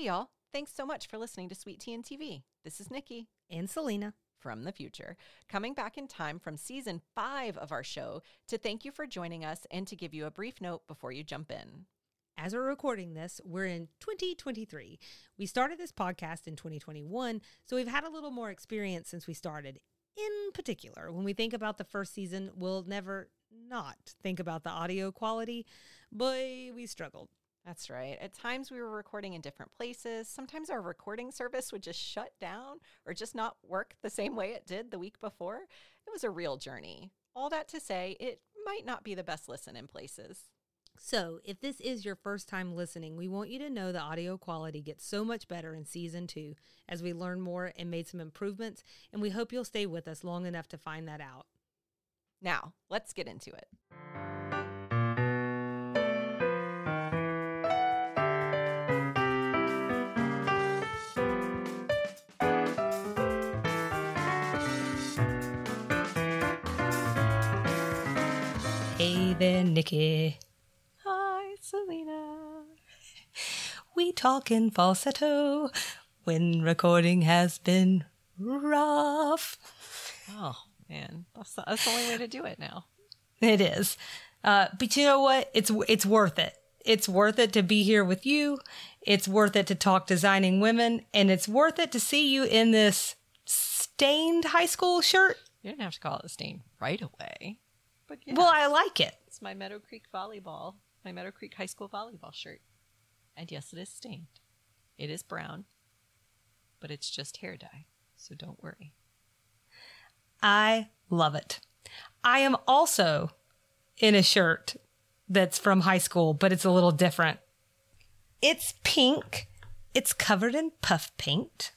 Hey, y'all. Thanks so much for listening to Sweet Tea and TV. This is Nikki And Salina. from the future, coming back in time from season five of our show to thank you for joining us and to give you a brief note before you jump in. As we're recording this, we're in 2023. We started this podcast in 2021, so we've had a little more experience since we started. In particular, when we think about the first season, we'll never not think about the audio quality. Boy, we struggled. That's right. At times we were recording in different places. Sometimes our recording service would just shut down or just not work the same way it did the week before. It was a real journey. All that to say, it might not be the best listen in places. So, if this is your first time listening, we want you to know the audio quality gets so much better in season two as we learn more and made some improvements, and we hope you'll stay with us long enough to find that out. Now, let's get into it. There, Nikki. Hi, Salina. We talk in falsetto when recording has been rough. Oh, man. That's the, that's the only way to do it now. It is. Uh, but you know what? It's it's worth it. It's worth it to be here with you. It's worth it to talk designing women, and it's worth it to see you in this stained high school shirt. You didn't have to call it a stain right away. But yeah, Well, I like it. it's my Meadow Creek volleyball, my Meadow Creek High School volleyball shirt. And yes, it is stained. It is brown, but it's just hair dye, so don't worry. I love it. I am also in a shirt that's from high school, but it's a little different. It's pink. It's covered in puff paint.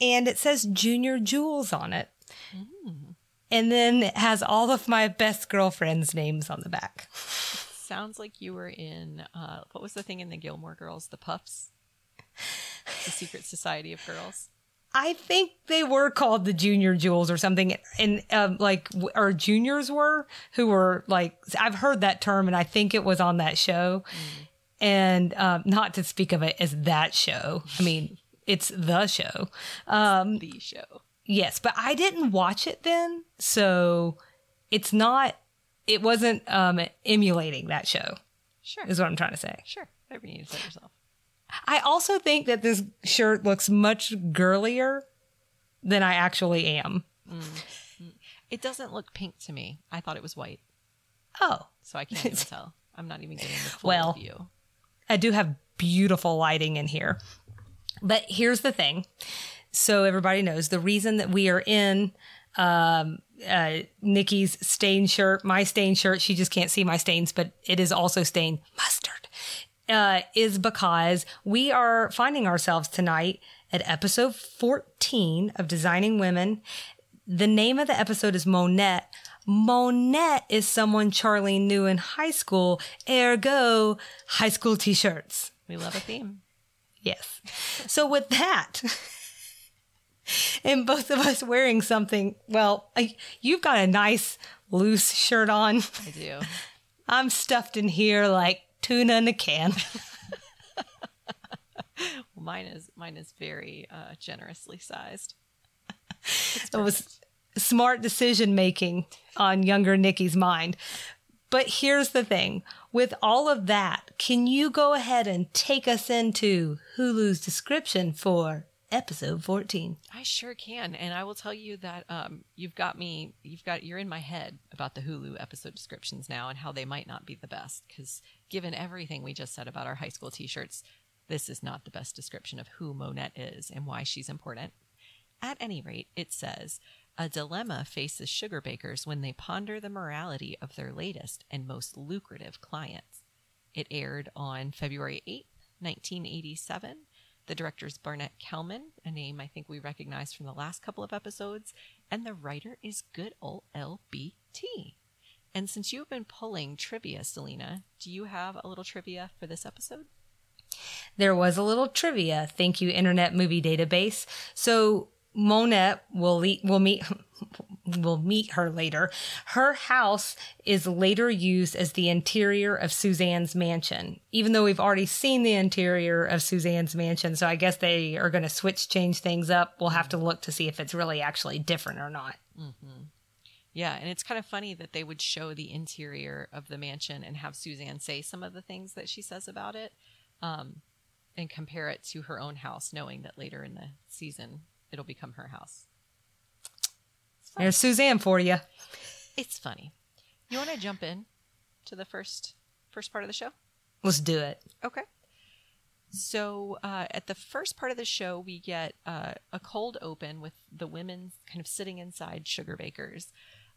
And it says Junior Jewels on it. Mm. And then it has all of my best girlfriends' names on the back. Sounds like you were in uh, what was the thing in the Gilmore Girls? The Puffs, the Secret Society of Girls. I think they were called the Junior Jewels or something, and um, like or juniors were who were like I've heard that term, and I think it was on that show. And um, not to speak of it as that show, I mean it's the show. Um, The show. Yes, but I didn't watch it then, so it's not. It wasn't um, emulating that show. Sure. Is what I'm trying to say. Sure. Whatever you need to say yourself. I also think that this shirt looks much girlier than I actually am. It doesn't look pink to me. I thought it was white, Oh, so I can't even tell. I'm not even getting the full Well, view. I do have beautiful lighting in here. But here's the thing. So everybody knows the reason that we are in um, uh, Nikki's stained shirt, my stained shirt, she just can't see my stains, but it is also stained mustard, uh, is because we are finding ourselves tonight at episode 14 of Designing Women. The name of the episode is Monette. Monette is someone Charlene knew in high school, ergo high school t shirts. We love a theme. Yes. So with that, and both of us wearing something, well, I, you've got a nice loose shirt on. I do. I'm stuffed in here like tuna in a can. Well, mine is mine is very uh, generously sized. It was smart decision making on younger Nikki's mind. But here's the thing with all of that, can you go ahead and take us into Hulu's description for episode 14? I sure can, and I will tell you that um, you've got me. You've got you're in my head about the Hulu episode descriptions now and how they might not be the best. Because given everything we just said about our high school T-shirts, this is not the best description of who Monette is and why she's important. At any rate, it says a dilemma faces Sugarbakers when they ponder the morality of their latest and most lucrative clients. It aired on February 8th, 1987. The director is Barnet Kellman, a name I think we recognize from the last couple of episodes, and the writer is good old LBT. And since you've been pulling trivia, Salina, do you have a little trivia for this episode? There was a little trivia. Thank you, Internet Movie Database. So Monette will le- will meet will meet her later. Her house is later used as the interior of Suzanne's mansion, even though we've already seen the interior of Suzanne's mansion. So I guess they are going to switch, change things up. We'll have to look to see if it's really actually different or not. Yeah, and it's kind of funny that they would show the interior of the mansion and have Suzanne say some of the things that she says about it, um, and compare it to her own house, knowing that later in the season it'll become her house. There's Suzanne for you. It's funny. You want to jump in to the first first part of the show? Let's do it. Okay. So uh, at the first part of the show, we get uh, a cold open with the women kind of sitting inside Sugarbakers.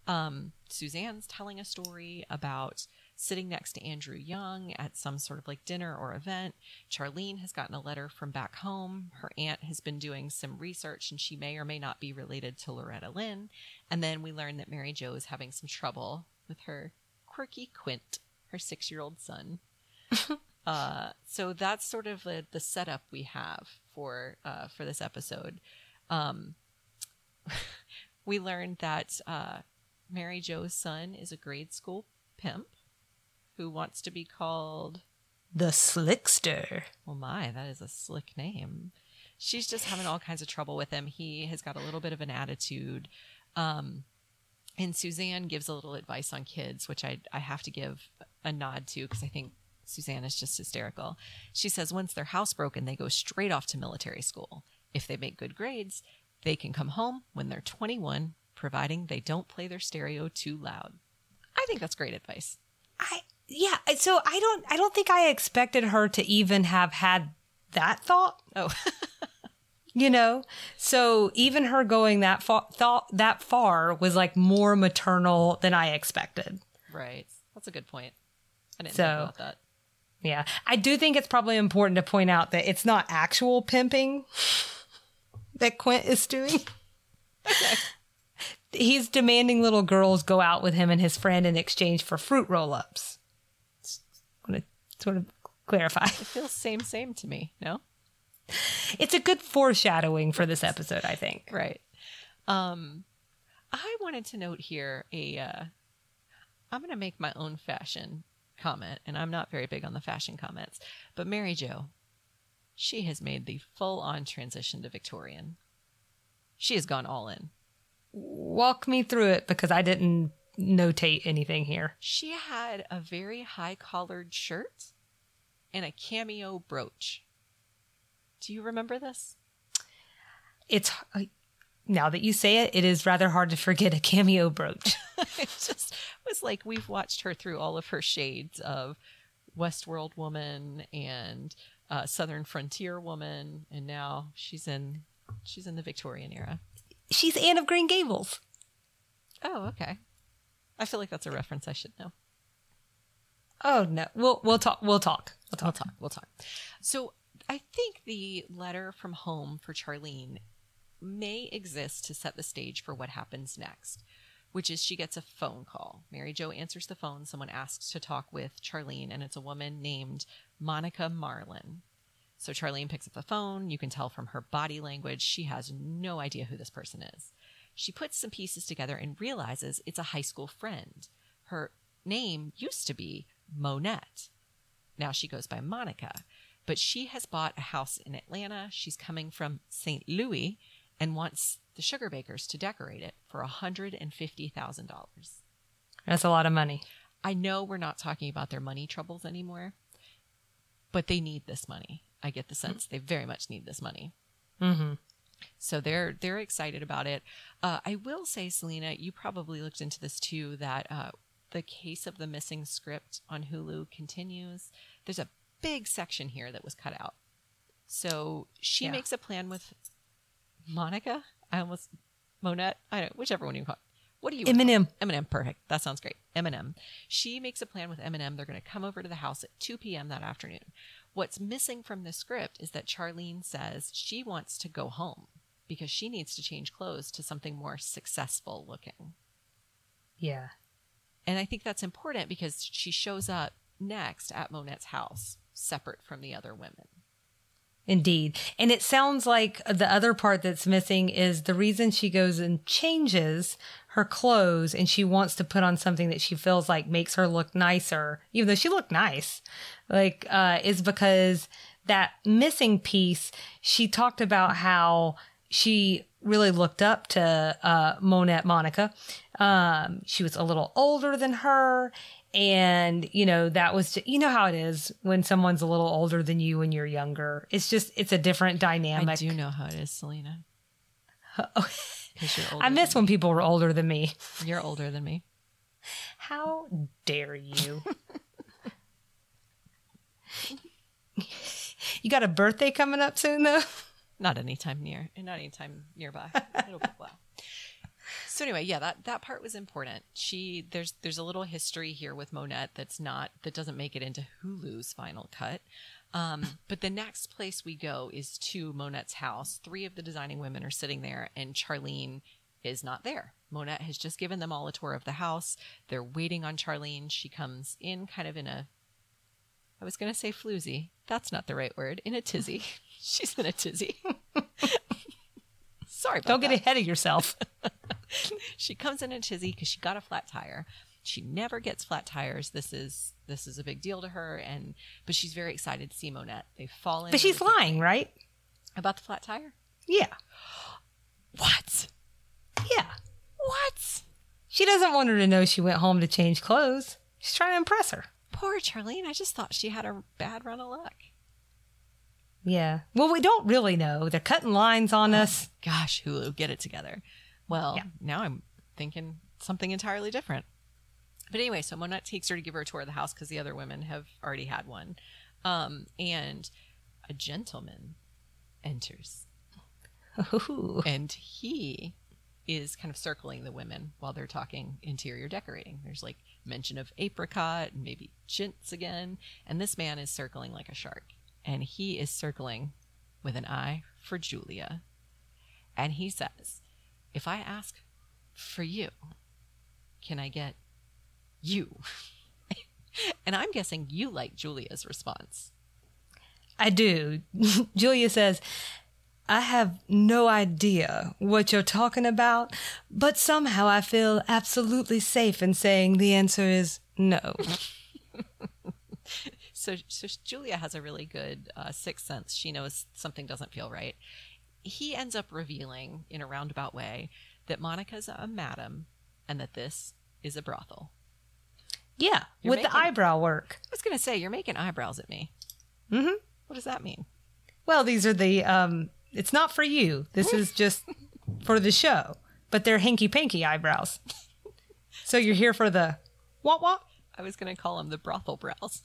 Um, Suzanne's telling a story about sitting next to Andrew Young at some sort of like dinner or event. Charlene has gotten a letter from back home. Her aunt has been doing some research and she may or may not be related to Loretta Lynn. And then we learn that Mary Jo is having some trouble with her quirky Quint, her six year old son. Uh, so that's sort of the, the setup we have for uh, for this episode. Um, we learned that uh, Mary Jo's son is a grade school pimp who wants to be called. The Slickster. Oh my, that is a slick name. She's just having all kinds of trouble with him. He has got a little bit of an attitude. Um, and Suzanne gives a little advice on kids, which I, I have to give a nod to because I think Suzanne is just hysterical. She says once they're housebroken, they go straight off to military school. If they make good grades, they can come home when they're 21, providing they don't play their stereo too loud. I think that's great advice. I yeah. So I don't I don't think I expected her to even have had that thought. Oh, You know, so even her going that far, thought that far was like more maternal than I expected. right. That's a good point. I didn't So- think about that. Yeah, I do think it's probably important to point out that it's not actual pimping that Quint is doing. He's demanding little girls go out with him and his friend in exchange for fruit roll-ups. Just want to sort of clarify. It feels same, same to me. No? It's a good foreshadowing for this episode, I think. Right. Um, I wanted to note here a. Uh, I'm going to make my own fashion comment, and I'm not very big on the fashion comments, but Mary Jo, she has made the full-on transition to Victorian. She has gone all in. Walk me through it because I didn't notate anything here. She had a very high-collared shirt and a cameo brooch. Do you remember this? It's uh, now that you say it, it is rather hard to forget a cameo brooch. it just was like we've watched her through all of her shades of Westworld woman and uh, Southern frontier woman, and now she's in she's in the Victorian era. She's Anne of Green Gables. Oh, okay. I feel like that's a reference I should know. Oh no, we'll we'll talk. We'll talk. We'll We'll talk. talk. We'll talk. So I think the letter from home for Charlene may exist to set the stage for what happens next, which is she gets a phone call. Mary Jo answers the phone. Someone asks to talk with Charlene, and it's a woman named Monica Marlin. So Charlene picks up the phone. You can tell from her body language she has no idea who this person is. She puts some pieces together and realizes it's a high school friend. Her name used to be Monette. Now she goes by Monica, but she has bought a house in Atlanta. She's coming from St. Louis and wants the Sugarbakers to decorate it for $150,000. That's a lot of money. I know we're not talking about their money troubles anymore, but they need this money. I get the sense they very much need this money. Mm-hmm. So they're they're excited about it. Uh, I will say, Salina, you probably looked into this too. That uh, the case of the missing script on Hulu continues. There's a big section here that was cut out. So she Yeah. makes a plan with Monica. I almost Monette. I don't whichever one you call. It. What do you Eminem. Eminem, perfect. That sounds great. Eminem. She makes a plan with Eminem. They're going to come over to the house at 2 p.m. that afternoon. What's missing from the script is that Charlene says she wants to go home because she needs to change clothes to something more successful looking. Yeah. And I think that's important because she shows up next at Monette's house, separate from the other women. Indeed. And it sounds like the other part that's missing is the reason she goes and changes her clothes and she wants to put on something that she feels like makes her look nicer, even though she looked nice, like, uh, is because that missing piece, she talked about how she really looked up to uh, Monette Monica. Um, she was a little older than her. And, you know, that was, just, you know how it is when someone's a little older than you when you're younger. It's just, it's a different dynamic. I do know how it is, Salina. Oh, 'Cause you're older I miss when people were older than me. me. You're older than me. How dare you? you got a birthday coming up soon, though? Not anytime near, and not anytime nearby. It'll be a while. So anyway, yeah, that that part was important. She there's there's a little history here with Monette that's not that doesn't make it into Hulu's final cut. Um, but the next place we go is to Monette's house. Three of the designing women are sitting there, and Charlene is not there. Monette has just given them all a tour of the house. They're waiting on Charlene. She comes in kind of in a I was going to say floozy. That's not the right word. In a tizzy. She's in a tizzy. Sorry Don't get that. ahead of yourself. She comes in a tizzy because she got a flat tire. She never gets flat tires. This is this is a big deal to her, and but she's very excited to see Monette. They fall in, But she's lying, right? about the flat tire. Yeah. What? Yeah. What? She doesn't want her to know she went home to change clothes. She's trying to impress her. Poor Charlene. I just thought she had a bad run of luck. Yeah. Well, we don't really know. They're cutting lines on us. Gosh, Hulu, get it together. Well, Yeah. now I'm thinking something entirely different. But anyway, so Monette takes her to give her a tour of the house because the other women have already had one. Um, and a gentleman enters, Ooh. and he is kind of circling the women while they're talking interior decorating. There's like mention of apricot and maybe chintz again, and this man is circling like a shark, and he is circling with an eye for Julia, and he says, "If I ask for you, can I get you?" and I'm guessing you like Julia's response. I do. Julia says, I have no idea what you're talking about, but somehow I feel absolutely safe in saying the answer is no. So, so Julia has a really good uh, sixth sense. She knows something doesn't feel right. He ends up revealing in a roundabout way that Monica's a madam and that this is a brothel. Yeah, You're with the eyebrow work. I was going to say, you're making eyebrows at me. Mm-hmm. What does that mean? Well, these are the, um, it's not for you. This is just for the show, but they're hinky pinky eyebrows. So you're here for the what what? I was going to call them the brothel brows.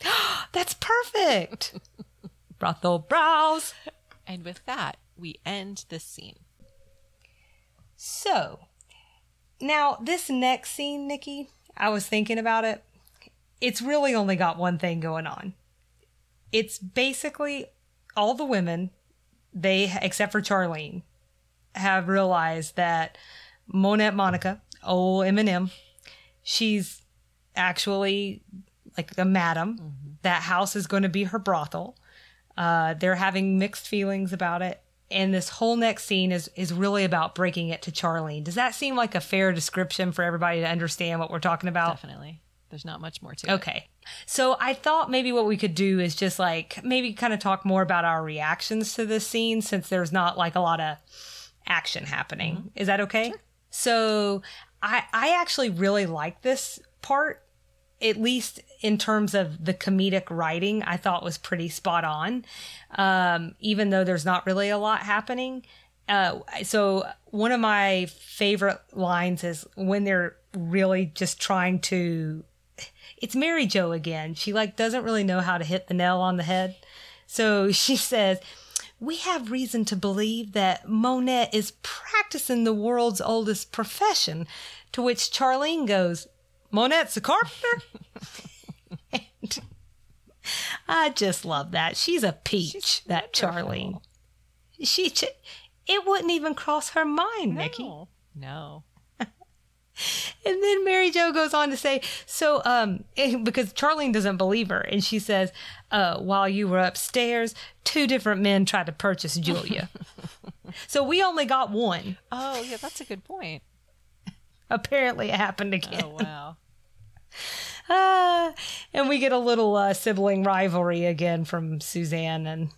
That's perfect. Brothel brows. And with that, we end this scene. So, now this next scene, Nikki, I was thinking about it. It's really only got one thing going on. It's basically all the women, they except for Charlene, have realized that Monette Monica, old Eminem, she's actually like a madam. That house is going to be her brothel. Uh, they're having mixed feelings about it. And this whole next scene is is really about breaking it to Charlene. Does that seem like a fair description for everybody to understand what we're talking about? Definitely. There's not much more to it. Okay. So I thought maybe what we could do is just like maybe kind of talk more about our reactions to this scene since there's not like a lot of action happening. Is that okay? So I I actually really like this part at least in terms of the comedic writing, I thought was pretty spot on. Um, even though there's not really a lot happening. Uh, so one of my favorite lines is when they're really just trying to it's Mary Jo again. She like doesn't really know how to hit the nail on the head. So she says, "We have reason to believe that Monette is practicing the world's oldest profession." To which Charlene goes, Monette's a carpenter." I just love that. She's a peach, She's that. Charlene. She it wouldn't even cross her mind, Nikki. No. No. And then Mary Jo goes on to say, so, um, because Charlene doesn't believe her, and she says, uh, while you were upstairs, two different men tried to purchase Julia. so we only got one. Oh, yeah, that's a good point. Apparently it happened again. Oh, wow. Ah, and we get a little uh, sibling rivalry again from Suzanne and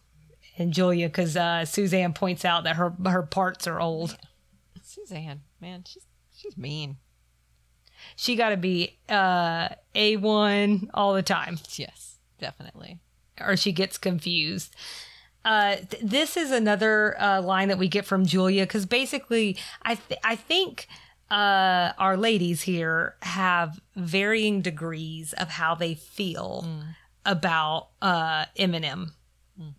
and Julia because uh, Suzanne points out that her her parts are old. Suzanne, man, she's she's mean. She got to be uh, a one all the time, Yes, definitely. or she gets confused. Uh, th- this is another uh, line that we get from Julia because basically, I th- I think uh, our ladies here have varying degrees of how they feel about uh, Eminem.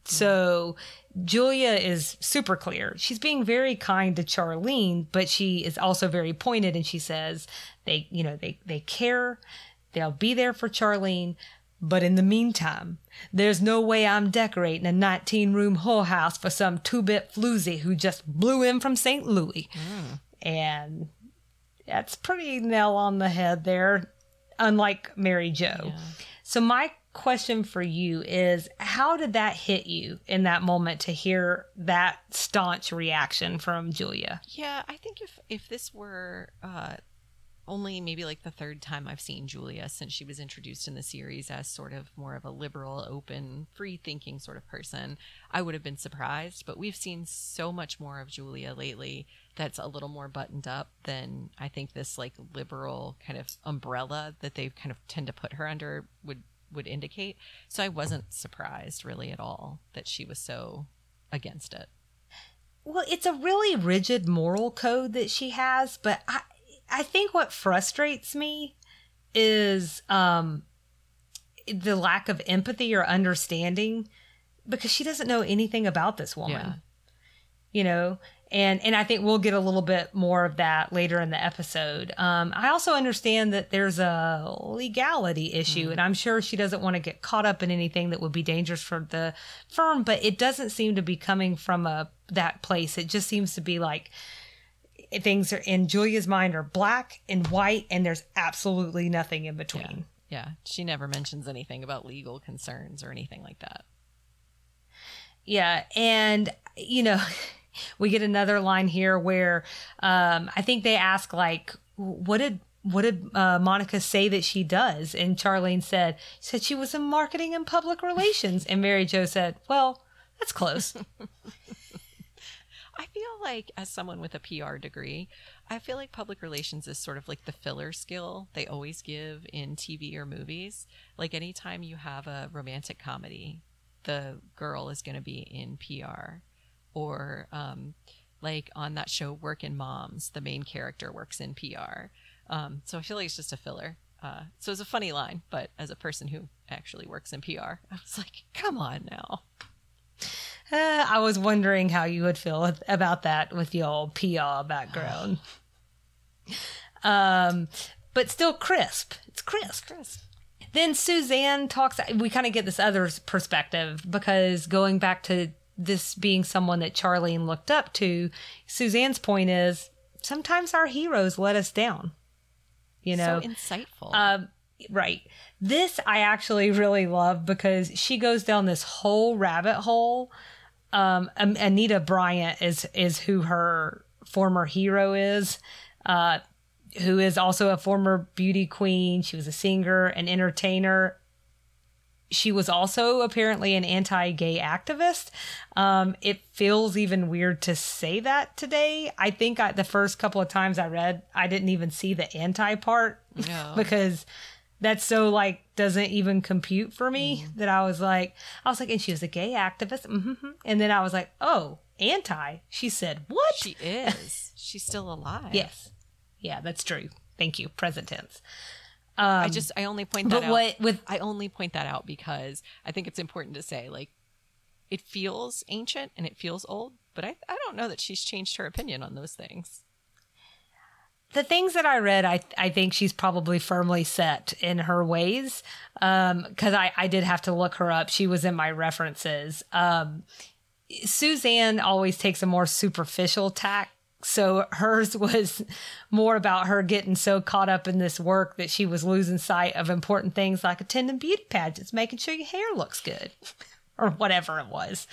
So Julia is super clear. She's being very kind to Charlene, but she is also very pointed and she says they, you know, they they care. They'll be there for Charlene, but in the meantime, there's no way I'm decorating a 19 room whorehouse for some two bit floozy who just blew in from St. Louis. And that's pretty nail on the head there, unlike Mary Jo. So, my question for you is how did that hit you in that moment to hear that staunch reaction from Julia? Yeah, I think if if this were uh, only maybe like the third time I've seen Julia since she was introduced in the series as sort of more of a liberal, open, free thinking sort of person, I would have been surprised. But we've seen so much more of Julia lately that's a little more buttoned up than I think this like liberal kind of umbrella that they kind of tend to put her under would would indicate. So I wasn't surprised really at all that she was so against it. Well, it's a really rigid moral code that she has, but I I think what frustrates me is um the lack of empathy or understanding because she doesn't know anything about this woman. Yeah. You know, and and I think we'll get a little bit more of that later in the episode. Um, I also understand that there's a legality issue, and I'm sure she doesn't want to get caught up in anything that would be dangerous for the firm. But it doesn't seem to be coming from a that place. It just seems to be like things are in Julia's mind are black and white, and there's absolutely nothing in between. Yeah, she never mentions anything about legal concerns or anything like that. Yeah, and you know, we get another line here where um, I think they ask like, "What did what did uh, Monica say that she does?" And Charlene said, "Said she was in marketing and public relations." And Mary Jo said, "Well, that's close." I feel like, as someone with a PR degree, I feel like public relations is sort of like the filler skill they always give in TV or movies. Like, anytime you have a romantic comedy, the girl is going to be in PR. Or, um, like on that show, Workin' Moms, the main character works in PR. Um, so I feel like it's just a filler. Uh, so it's a funny line, but as a person who actually works in PR, I was like, come on now. Uh, I was wondering how you would feel with- about that with your PR background. um, but still crisp. It's crisp. crisp. Then Suzanne talks. We kind of get this other perspective because going back to this being someone that Charlene looked up to, Suzanne's point is sometimes our heroes let us down. You know, so insightful. um, right. This I actually really love because she goes down this whole rabbit hole. Um, Anita Bryant is is who her former hero is, uh, who is also a former beauty queen. She was a singer, an entertainer. She was also apparently an anti-gay activist. Um, it feels even weird to say that today. I think I, the first couple of times I read, I didn't even see the anti part No. because that's so like doesn't even compute for me that I was like, I was like, and she was a gay activist, hmm and then I was like, oh, anti. She said, what? She is. She's still alive. yes, yeah, that's true. Thank you, present tense. I just I only point that But out. what with I only point that out because I think it's important to say like it feels ancient and it feels old, but I I don't know that she's changed her opinion on those things. The things that I read, I I think she's probably firmly set in her ways. Um, because I I did have to look her up. She was in my references. Um, Suzanne always takes a more superficial tack So hers was more about her getting so caught up in this work that she was losing sight of important things like attending beauty pageants, making sure your hair looks good. or whatever it was.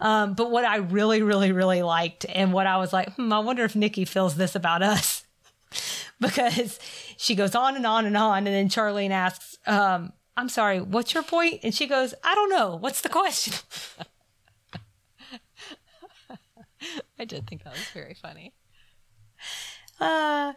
Um, but what I really, really, really liked, and what I was like, hmm, I wonder if Nikki feels this about us, because she goes on and on and on, and then Charlene asks, um, "I'm sorry, what's your point?" And she goes, "I don't know. What's the question?" I did think that was very funny. Uh,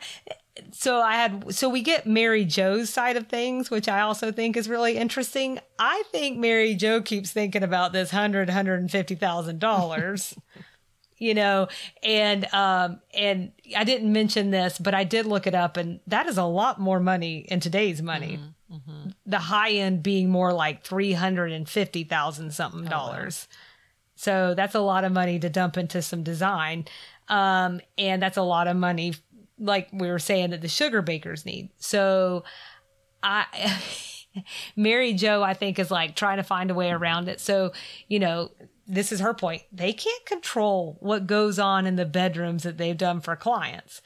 so I had so we get Mary Jo's side of things, which I also think is really interesting. I think Mary Jo keeps thinking about this hundred, hundred and fifty thousand dollars. you know, and um and I didn't mention this, but I did look it up and that is a lot more money in today's money. Mm-hmm. The high end being more like three hundred and fifty thousand something oh, dollars. Wow. So that's a lot of money to dump into some design. Um, and that's a lot of money like we were saying that the Sugarbakers need. So I Mary Jo I think is like trying to find a way around it. So, you know, this is her point. They can't control what goes on in the bedrooms that they've done for clients.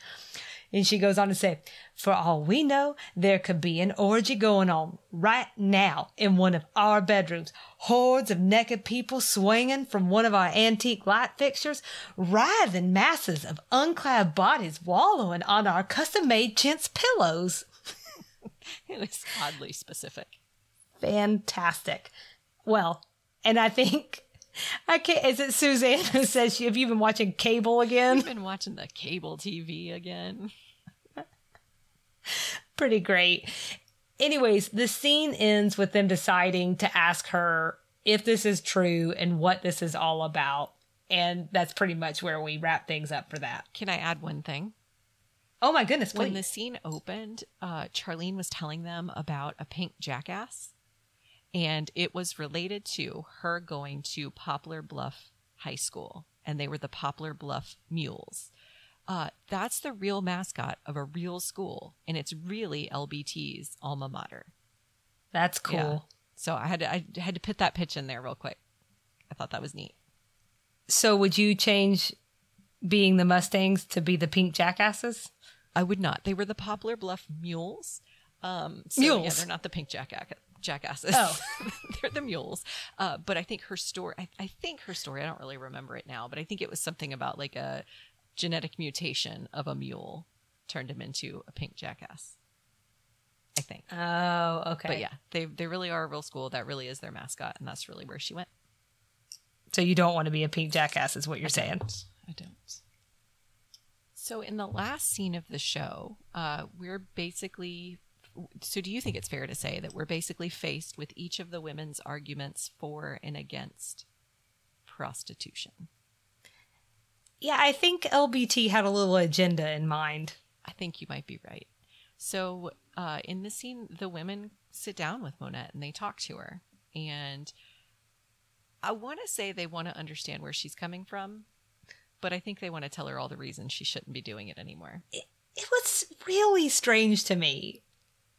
And she goes on to say, for all we know, there could be an orgy going on right now in one of our bedrooms. Hordes of naked people swinging from one of our antique light fixtures, writhing masses of unclad bodies wallowing on our custom made chintz pillows. it was oddly specific. Fantastic. Well, and I think I can't. Is it Suzanne who says, she "Have you been watching cable again?" I've been watching the cable TV again. Pretty great. Anyways, the scene ends with them deciding to ask her if this is true and what this is all about. And that's pretty much where we wrap things up for that. Can I add one thing? Oh my goodness! Please. When the scene opened, uh, Charlene was telling them about a pink jackass and it was related to her going to Poplar Bluff High School, and they were the Poplar Bluff Mules. Uh, that's the real mascot of a real school, and it's really LBT's alma mater. That's cool. Yeah. So I had to, I had to put that pitch in there real quick. I thought that was neat. So would you change being the Mustangs to be the pink jackasses? I would not. They were the Poplar Bluff Mules. Um, so, Mules. Yeah, they're not the pink jacket jackasses. Oh, they're the mules. Uh, but I think her story. I, I, think her story. I don't really remember it now, but I think it was something about like a genetic mutation of a mule turned him into a pink jackass. I think. Oh, okay. But yeah, they they really are a real school. That really is their mascot, and that's really where she went. So you don't want to be a pink jackass, is what you're I saying? Don't. I don't. So in the last scene of the show, uh, we're basically so do you think it's fair to say that we're basically faced with each of the women's arguments for and against prostitution? Yeah, I think LBT had a little agenda in mind. I think you might be right. So, uh, in this scene, the women sit down with Monette and they talk to her. And I want to say they want to understand where she's coming from, but I think they want to tell her all the reasons she shouldn't be doing it anymore. It, it was really strange to me.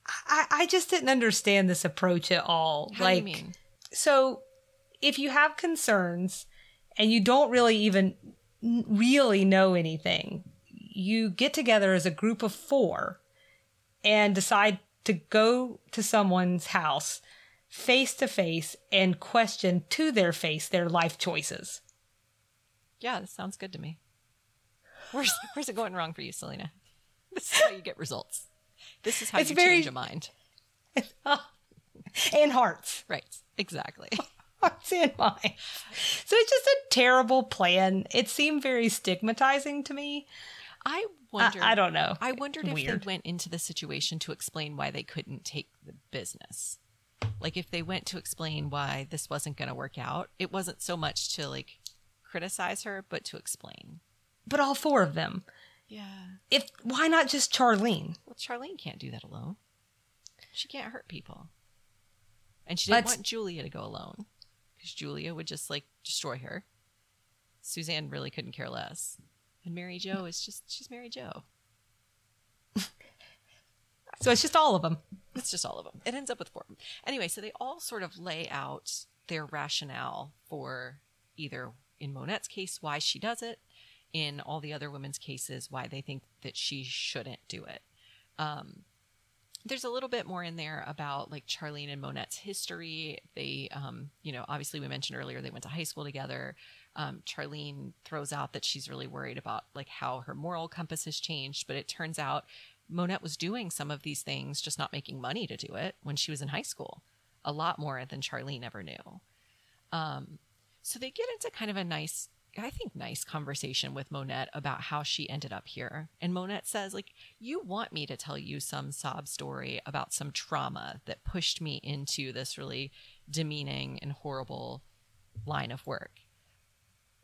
I, I just didn't understand this approach at all. How like, so if you have concerns and you don't really even really know anything, you get together as a group of four and decide to go to someone's house face to face and question to their face their life choices. Yeah, this sounds good to me. Where's where's it going wrong for you, Salina? This is how you get results. This is how it's you very, change a mind. and hearts. Right. Exactly. hearts and minds. So it's just a terrible plan. It seemed very stigmatizing to me. I wonder. I, I, don't know. I wondered if they went into the situation to explain why they couldn't take the business. Like if they went to explain why this wasn't going to work out, it wasn't so much to like criticize her, but to explain. But all four of them. Yeah. If why not just Charlene? Well, Charlene can't do that alone. She can't hurt people. And she didn't want Julia to go alone because Julia would just like destroy her. Suzanne really couldn't care less. And Mary Jo is just she's Mary Jo. so it's just all of them. It's just all of them. It ends up with four. Anyway, so they all sort of lay out their rationale for either in Monette's case why she does it in all the other women's cases why they think that she shouldn't do it. Um, there's a little bit more in there about like Charlene and Monette's history. They, um, you know, obviously we mentioned earlier they went to high school together. Um, Charlene throws out that she's really worried about like how her moral compass has changed, but it turns out Monette was doing some of these things, just not making money to do it when she was in high school, a lot more than Charlene ever knew. Um, so they get into kind of a nice I think, nice conversation with Monette about how she ended up here. And Monette says, like, you want me to tell you some sob story about some trauma that pushed me into this really demeaning and horrible line of work.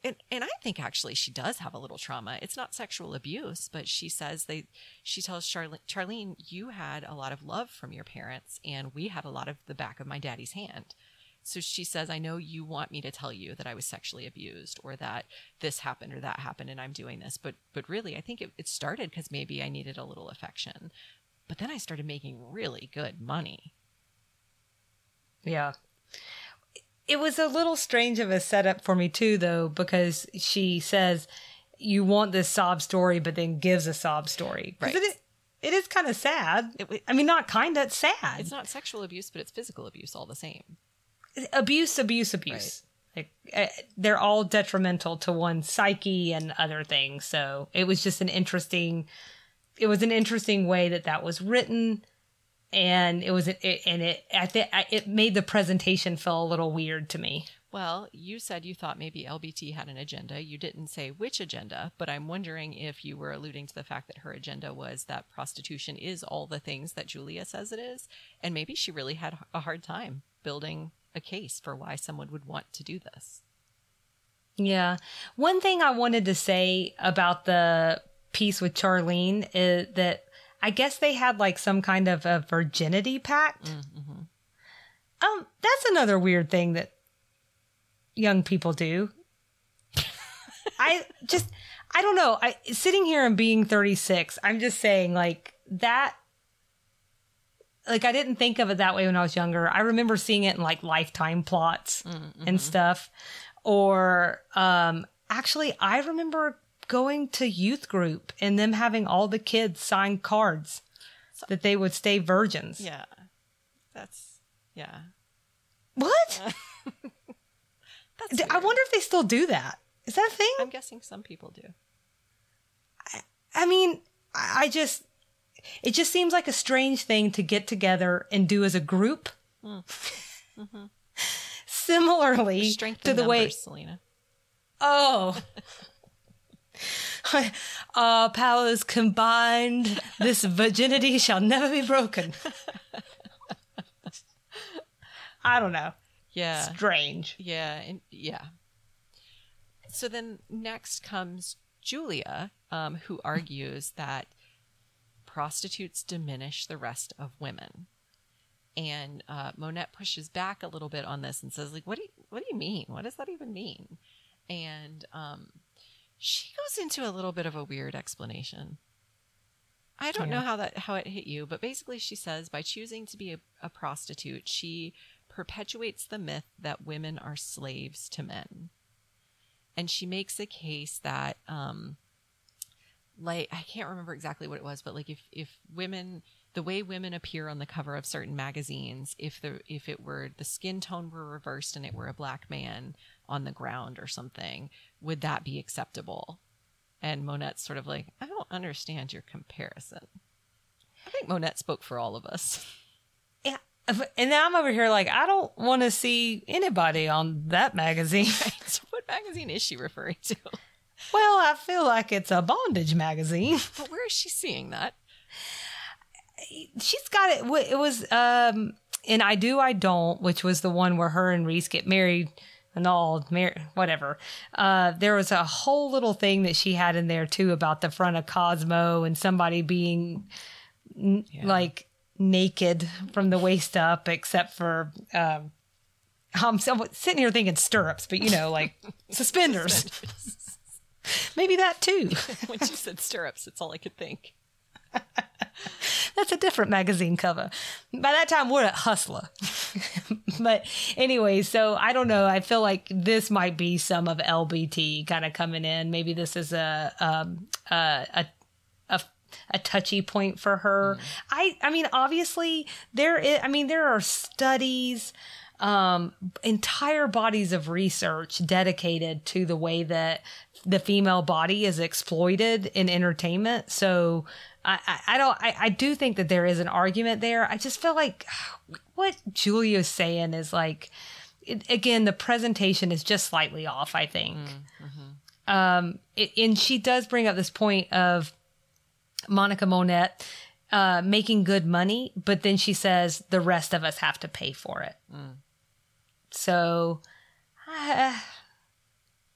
And and I think actually she does have a little trauma. It's not sexual abuse, but she says they she tells Charlene, Charlene, you had a lot of love from your parents and we had a lot of the back of my daddy's hand. So she says, I know you want me to tell you that I was sexually abused or that this happened or that happened and I'm doing this. But but really, I think it, it started because maybe I needed a little affection. But then I started making really good money. Yeah. It was a little strange of a setup for me too, though, because she says you want this sob story, but then gives a sob story. Right. It, it is kind of sad. It- I mean, not kind of, it's sad. It's not sexual abuse, but it's physical abuse all the same. Abuse, abuse, abuse. Like uh, they're all detrimental to one's psyche and other things. So it was just an interesting. It was an interesting way that that was written, and it was it, and it I think it made the presentation feel a little weird to me. Well, you said you thought maybe LBT had an agenda. You didn't say which agenda, but I'm wondering if you were alluding to the fact that her agenda was that prostitution is all the things that Julia says it is. And maybe she really had a hard time building a case for why someone would want to do this. Yeah. One thing I wanted to say about the piece with Charlene is that I guess they had like some kind of a virginity pact. Um, that's another weird thing that young people do. I just, I don't know. I sitting here and being 36, I'm just saying like that. Like I didn't think of it that way when I was younger. I remember seeing it in like lifetime plots and stuff. Or um actually I remember going to youth group and them having all the kids sign cards that they would stay virgins. Yeah. That's, yeah. What? That's D- I wonder if they still do that. Is that a thing? I'm guessing some people do. I mean, I I just, it just seems like a strange thing to get together and do as a group. Similarly Strength to the numbers, way, Salina. oh, our powers combined, this virginity shall never be broken. I don't know. Yeah. Strange. Yeah, and yeah. So then next comes Julia, um, who argues that prostitutes diminish the rest of women. And uh, Monette pushes back a little bit on this and says, like, what do you, what do you mean? What does that even mean? And um, she goes into a little bit of a weird explanation. I don't know how that how it hit you, but basically she says by choosing to be a, a prostitute, she perpetuates the myth that women are slaves to men. And she makes a case that um like I can't remember exactly what it was, but like if if women the way women appear on the cover of certain magazines, if the if it were the skin tone were reversed and it were a black man on the ground or something, would that be acceptable? And Monette's sort of like, I don't understand your comparison. I think Monette spoke for all of us. Yeah. And now I'm over here like, I don't want to see anybody on that magazine. so what magazine is she referring to? Well, I feel like it's a bondage magazine. But where is she seeing that? She's got it. It was um in I Do, I Don't, which was the one where her and Reese get married and all, mar- whatever. Uh, there was a whole little thing that she had in there too about the front of Cosmo and somebody being n- like naked from the waist up, except for. Um, I'm sitting here thinking stirrups, but you know, like suspenders. Maybe that too. when she said stirrups, it's all I could think. That's a different magazine cover. By that time, we're at Hustler. but anyway, so I don't know. I feel like this might be some of LBT kind of coming in. Maybe this is a um, a, a a a touchy point for her. I I mean, obviously there is, I mean there are studies um, entire bodies of research dedicated to the way that the female body is exploited in entertainment. So I, I, I don't, I, I do think that there is an argument there. I just feel like what Julia's saying is like, it, again, the presentation is just slightly off, I think. Mm-hmm. Um, it, and she does bring up this point of Monica Monette uh, making good money, but then she says the rest of us have to pay for it. Mm. So, uh,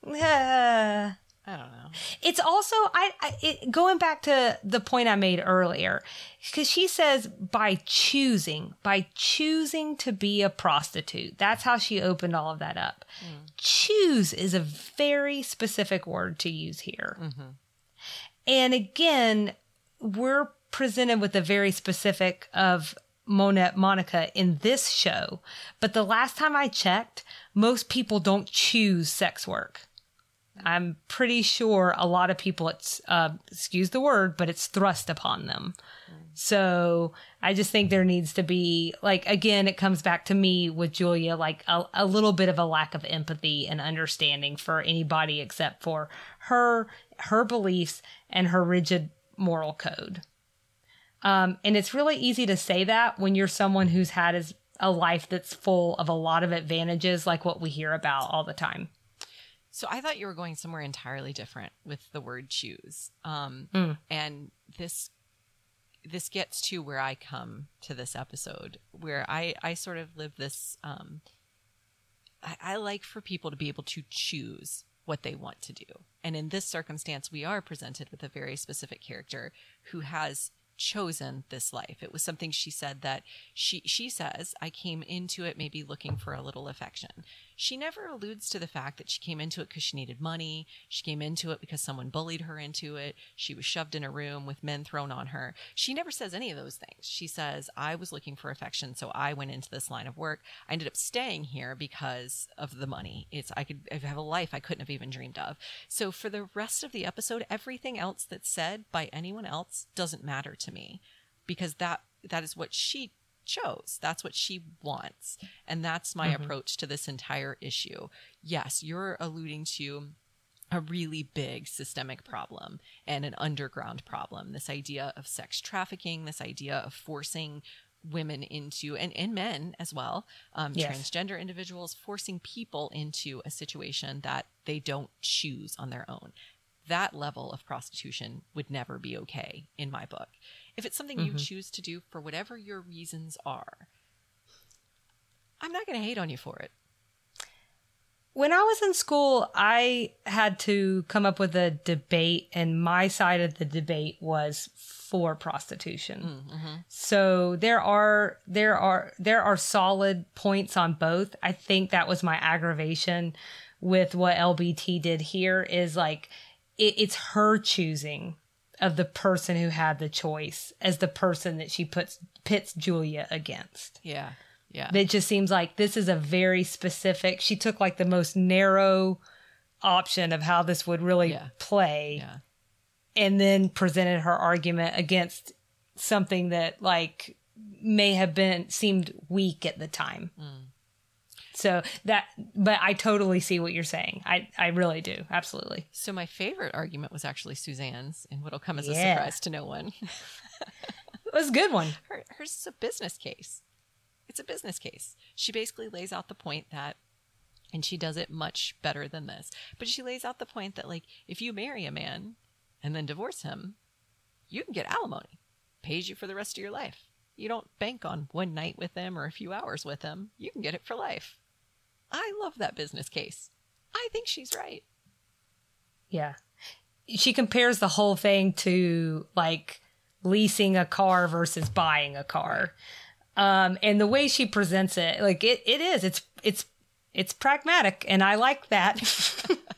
uh, I don't know. It's also I, I it, going back to the point I made earlier because she says by choosing by choosing to be a prostitute. That's how she opened all of that up. Mm. Choose is a very specific word to use here. Mm-hmm. And again, we're presented with a very specific of Monette Monica in this show, but the last time I checked, most people don't choose sex work. I'm pretty sure a lot of people, it's, uh, excuse the word, but it's thrust upon them. So I just think there needs to be, like, again, it comes back to me with Julia, like a, a little bit of a lack of empathy and understanding for anybody except for her, her beliefs and her rigid moral code. Um, and it's really easy to say that when you're someone who's had as a life that's full of a lot of advantages, like what we hear about all the time. So I thought you were going somewhere entirely different with the word choose. Um, mm. And this this gets to where I come to this episode, where I I sort of live this. Um, I, I like for people to be able to choose what they want to do, and in this circumstance, we are presented with a very specific character who has chosen this life. It was something she said that she she says I came into it maybe looking for a little affection. She never alludes to the fact that she came into it because she needed money. She came into it because someone bullied her into it. She was shoved in a room with men thrown on her. She never says any of those things. She says, I was looking for affection, so I went into this line of work. I ended up staying here because of the money. It's I could have a life I couldn't have even dreamed of. So for the rest of the episode, everything else that's said by anyone else doesn't matter to me because that that is what she chose. That's what she wants. And that's my mm-hmm. approach to this entire issue. Yes, you're alluding to a really big systemic problem and an underground problem. This idea of sex trafficking, this idea of forcing women into and, and men as well um, yes. transgender individuals forcing people into a situation that they don't choose on their own that level of prostitution would never be okay in my book if it's something mm-hmm. you choose to do for whatever your reasons are, I'm not going to hate on you for it. When I was in school, I had to come up with a debate, and my side of the debate was for prostitution. Mm-hmm. So there are there are there are solid points on both. I think that was my aggravation with what LBT did here is like it, it's her choosing of the person who had the choice as the person that she puts pits Julia against. Yeah. Yeah. It just seems like this is a very specific. She took like the most narrow option of how this would really yeah. play. Yeah. And then presented her argument against something that like may have been seemed weak at the time. Mm. So that, but I totally see what you're saying. I, I really do. Absolutely. So my favorite argument was actually Suzanne's, and what'll come as yeah. a surprise to no one. it was a good one. Her, hers is a business case. It's a business case. She basically lays out the point that, and she does it much better than this, but she lays out the point that, like, if you marry a man and then divorce him, you can get alimony, pays you for the rest of your life. You don't bank on one night with them or a few hours with them. You can get it for life. I love that business case. I think she's right. Yeah. She compares the whole thing to like leasing a car versus buying a car. Um, and the way she presents it, like it, it is, it's, it's, it's pragmatic and I like that.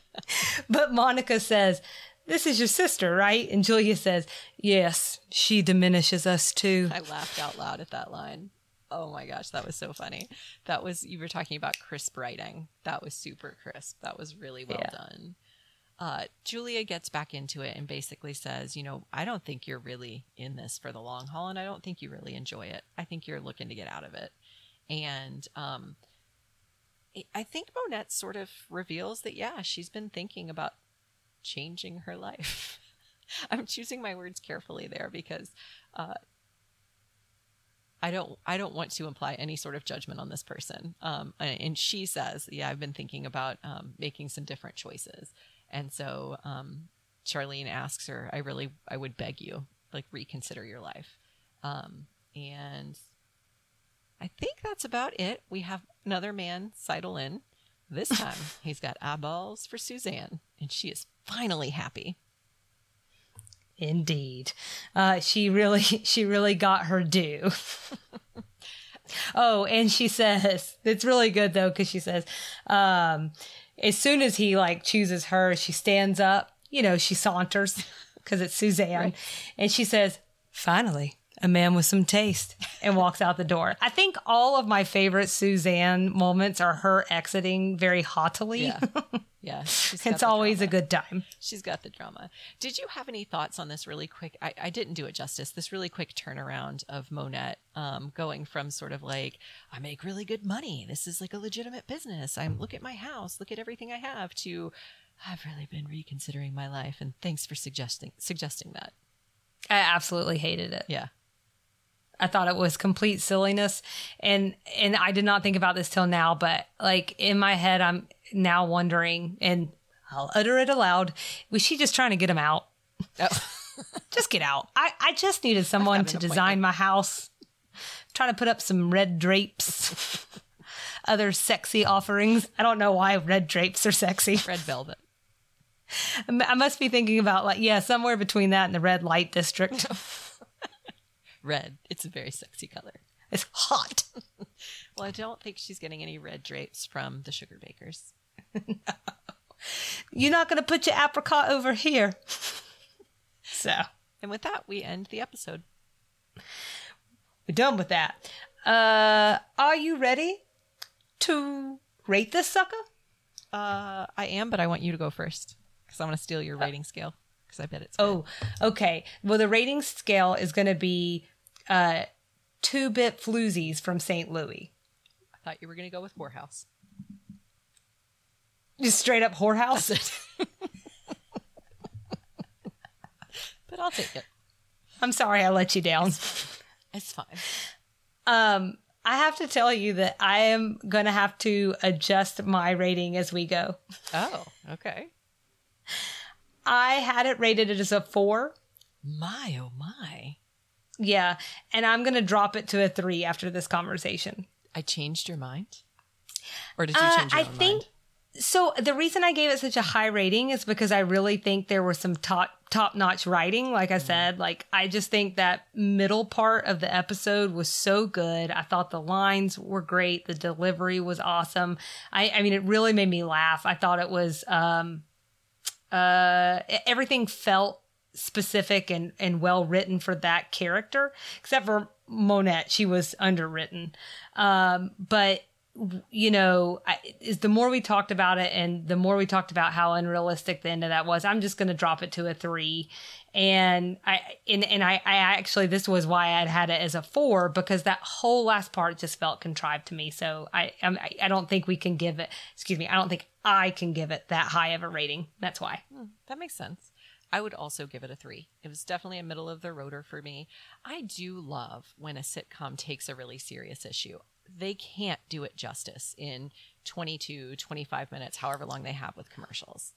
but Monica says, this is your sister, right? And Julia says, yes, she diminishes us too. I laughed out loud at that line. Oh my gosh, that was so funny. That was you were talking about crisp writing. That was super crisp. That was really well Yeah. done. Uh, Julia gets back into it and basically says, you know, I don't think you're really in this for the long haul, and I don't think you really enjoy it. I think you're looking to get out of it. And um, I- think Monette sort of reveals that, yeah, she's been thinking about changing her life. I'm choosing my words carefully there because uh, I don't I don't want to imply any sort of judgment on this person. Um, and, she says, "Yeah, I've been thinking about um, making some different choices." And so um, Charlene asks her, "I really I would beg you, like reconsider your life." Um, and I think that's about it. We have another man sidle in. This time he's got eyeballs for Suzanne, and she is finally happy. Indeed. Uh, she really, she really got her due. oh, and she says, it's really good though, because she says, um, as soon as he like chooses her, she stands up, you know, she saunters because it's Suzanne. And she says, finally, a man with some taste and walks out the door. I think all of my favorite Suzanne moments are her exiting very haughtily. Yeah, yeah. it's always a good time. She's got the drama. Did you have any thoughts on this really quick? I, I didn't do it justice. This really quick turnaround of Monette um, going from sort of like, I make really good money. This is like a legitimate business. I'm look at my house, look at everything I have to I've really been reconsidering my life and thanks for suggesting suggesting that. I absolutely hated it. Yeah. I thought it was complete silliness. And and I did not think about this till now but like in my head I'm now wondering and I'll utter it aloud was she just trying to get him out? Oh. just get out. I I just needed someone to design my house trying to put up some red drapes other sexy offerings. I don't know why red drapes are sexy. Red velvet. I must be thinking about like yeah somewhere between that and the red light district Red. It's a very sexy color. it's hot Well, I don't think she's getting any red drapes from the Sugarbakers. you're not going to put your apricot over here so And with that, we end the episode. We're done with that. Uh, are you ready to rate this sucker? Uh, I am, but I want you to go first because I'm going to steal your rating scale because I bet it's. Oh, okay. Well, the rating scale is going to be uh, two bit floozies from St. Louis. I thought you were going to go with whorehouse. Just straight up whorehouse. it. But I'll take it. I'm sorry I let you down. It's fine. Um, I have to tell you that I am going to have to adjust my rating as we go. Oh, okay. I had it rated as a four. My, oh my. Yeah. And I'm going to drop it to a three after this conversation. I changed your mind? Or did you Uh, change your I think mind? so. The reason I gave it such a high rating is because I really think there was some top top notch writing. Like Mm. I said, like I just think that middle part of the episode was so good. I thought the lines were great. The delivery was awesome. I, I mean, it really made me laugh. I thought it was um, uh, everything felt specific and and well written for that character, except for Monette. She was underwritten, um, but you know, I, is the more we talked about it and the more we talked about how unrealistic the end of that was, I'm just going to drop it to a three. And I, and, and I, I actually, this was why I'd had it as a four because that whole last part just felt contrived to me. So I, I'm- I, I don't think we can give it, excuse me, I don't think I can give it that high of a rating. That's why. That makes sense. I would also give it a three. It was definitely a middle of the roader for me. I do love when a sitcom takes a really serious issue. They can't do it justice in 22, 25 minutes, however long they have with commercials.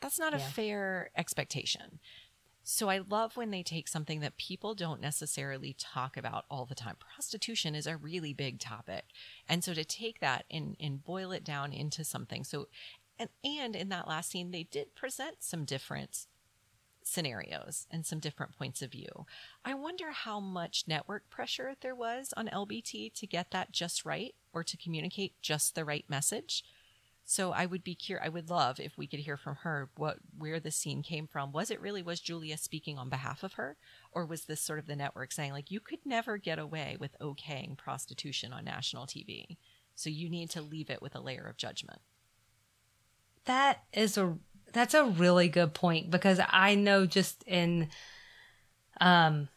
That's not a fair expectation. So I love when they take something that people don't necessarily talk about all the time. Prostitution is a really big topic. And so to take that and, and boil it down into something. So and and in that last scene they did present some different scenarios and some different points of view. I wonder how much network pressure there was on LBT to get that just right or to communicate just the right message. So I would be curious. I would love if we could hear from her what where the scene came from. Was it really was Julia speaking on behalf of her, or was this sort of the network saying like you could never get away with okaying prostitution on national TV, so you need to leave it with a layer of judgment. That is a that's a really good point because I know just in um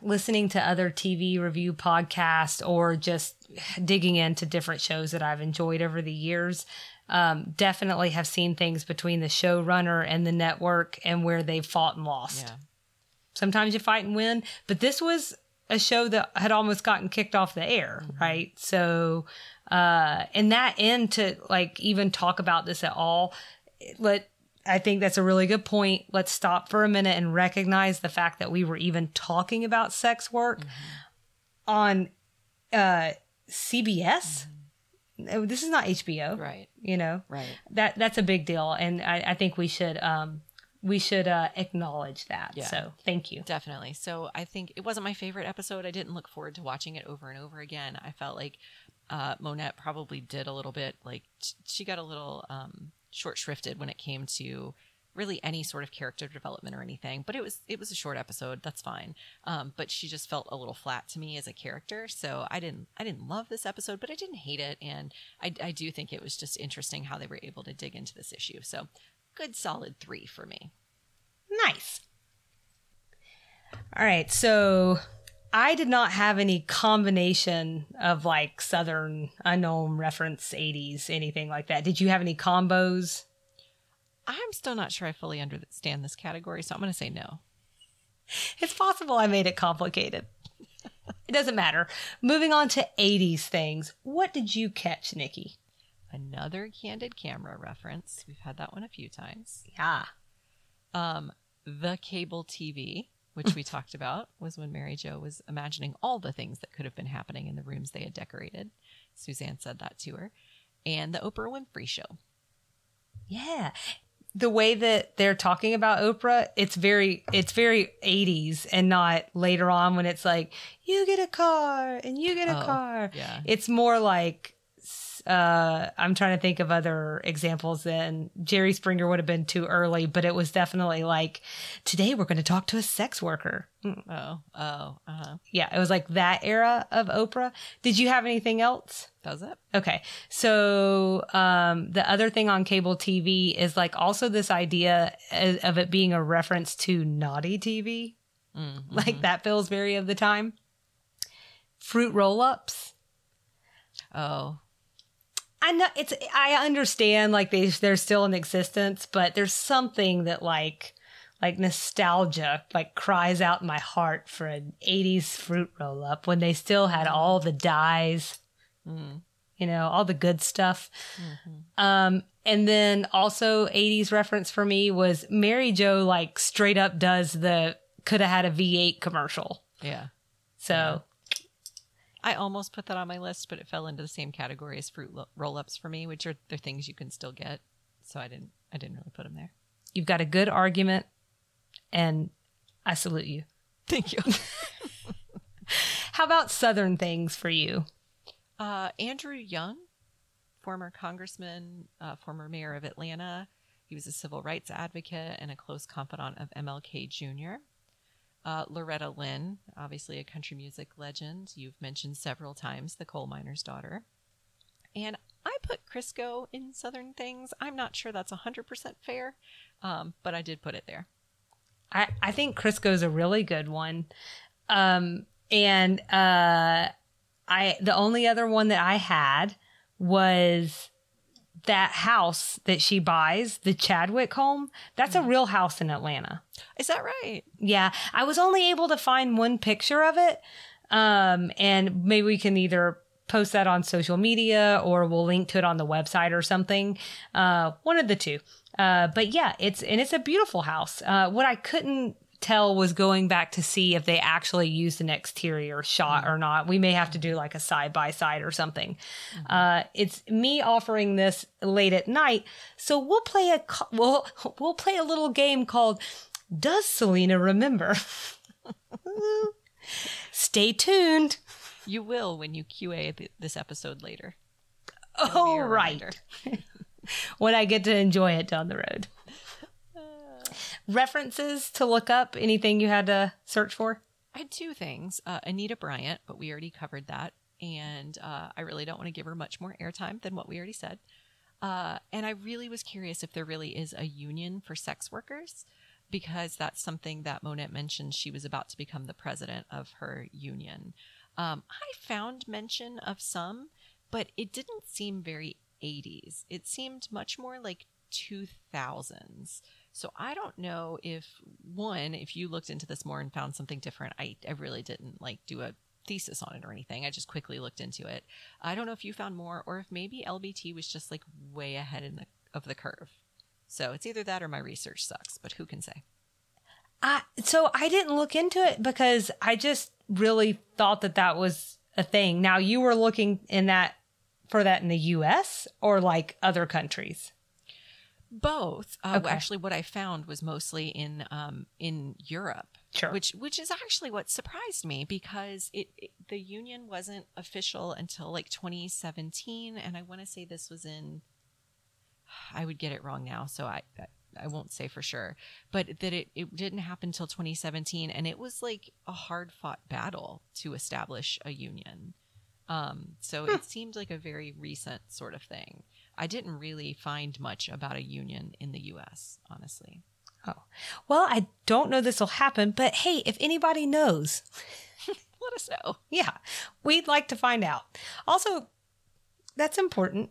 listening to other TV review podcasts or just digging into different shows that I've enjoyed over the years, um, definitely have seen things between the showrunner and the network and where they've fought and lost. Yeah. Sometimes you fight and win, but this was a show that had almost gotten kicked off the air, right? So, uh, and that end to like even talk about this at all, let I think that's a really good point. Let's stop for a minute and recognize the fact that we were even talking about sex work on uh, CBS. No, This is not HBO, Right. You know, Right. that that's a big deal, and I, I think we should um, we should uh, acknowledge that. Yeah. So thank you. Definitely. So I think it wasn't my favorite episode. I didn't look forward to watching it over and over again. I felt like uh, Monette probably did a little bit like sh- she got a little um, short shrifted when it came to really any sort of character development or anything. But it was it was a short episode. That's fine. Um, but she just felt a little flat to me as a character. So I didn't I didn't love this episode, but I didn't hate it. And I, I do think it was just interesting how they were able to dig into this issue. So good solid three for me. Nice. All right, so I did not have any combination of like Southern unknown reference 80s, anything like that. Did you have any combos? I'm still not sure I fully understand this category, so I'm going to say no. It's possible I made it complicated. it doesn't matter. Moving on to 80s things. What did you catch, Nikki? Another candid camera reference. We've had that one a few times. Yeah. Um, the cable TV, which we talked about, was when Mary Jo was imagining all the things that could have been happening in the rooms they had decorated. Suzanne said that to her. And the Oprah Winfrey Show. Yeah. The way that they're talking about Oprah, it's very it's very 80s and not later on when it's like you get a car and you get a Oh, car. yeah. It's more like uh I'm trying to think of other examples then Jerry Springer would have been too early, but it was definitely like today we're going to talk to a sex worker. Mm, Oh, oh, uh huh. Yeah, it was like that era of Oprah. Did you have anything else? Does it? Okay. So um, the other thing on cable TV is like also this idea of of it being a reference to naughty TV. Mm, Like that feels very of the time. Fruit roll ups. Oh, I know it's. I understand like they they're still in existence, but there's something that like like nostalgia like cries out in my heart for an 80s fruit roll up when they still had all the dyes mm, you know, all the good stuff. Um, and then also 80s reference for me was Mary Jo like straight up does the could have had a V8 commercial. yeah. So I almost put that on my list, but it fell into the same category as fruit lo- roll-ups for me, which are they're things you can still get. So I didn't I didn't really put them there. you've got a good argument and I salute you. Thank you. How about Southern things for you? Uh, Andrew Young, former congressman, uh, former mayor of Atlanta. He was a civil rights advocate and a close confidant of MLK Jr. Uh, Loretta Lynn, obviously a country music legend. You've mentioned several times the coal miner's daughter. And I put Crisco in Southern Things. I'm not sure that's 100% fair, um, but I did put it there. I, I think Crisco is a really good one. Um, and uh, I the only other one that I had was that house that she buys, the Chadwick home. That's a real house in Atlanta. Is that right? Yeah, I was only able to find one picture of it. Um, and maybe we can either post that on social media or we'll link to it on the website or something. Uh, one of the two. Uh, but yeah, it's, and it's a beautiful house. Uh, what I couldn't tell was going back to see if they actually used an exterior shot or not. We may have to do like a side by side or something. Uh, it's me offering this late at night. So we'll play a, we'll, we'll play a little game called does Salina remember? Stay tuned. You will when you QA th- this episode later. It'll Oh, right. when I get to enjoy it down the road. References to look up? Anything you had to search for? I had two things uh, Anita Bryant, but we already covered that. And uh, I really don't want to give her much more airtime than what we already said. Uh, and I really was curious if there really is a union for sex workers, because that's something that Monette mentioned. She was about to become the president of her union. Um, I found mention of some, but it didn't seem very 80s. It seemed much more like 2000s. So I don't know if one, if you looked into this more and found something different. I, I really didn't like do a thesis on it or anything. I just quickly looked into it. I don't know if you found more or if maybe LBT was just like way ahead in the, of the curve. So it's either that or my research sucks, but who can say? I, so I didn't look into it because I just really thought that that was a thing. Now you were looking in that for that in the US or like other countries? Both. Uh, Okay. Actually, what I found was mostly in um, in Europe, Sure. which which is actually what surprised me because it, it the union wasn't official until like 2017, and I want to say this was in. I would get it wrong now, so I I won't say for sure, but that it it didn't happen until 2017, and it was like a hard fought battle to establish a union. Um, so it seemed like a very recent sort of thing. I didn't really find much about a union in the US, honestly. Oh. Well, I don't know this will happen, but hey, if anybody knows, Let us know. yeah, we'd like to find out. Also, that's important.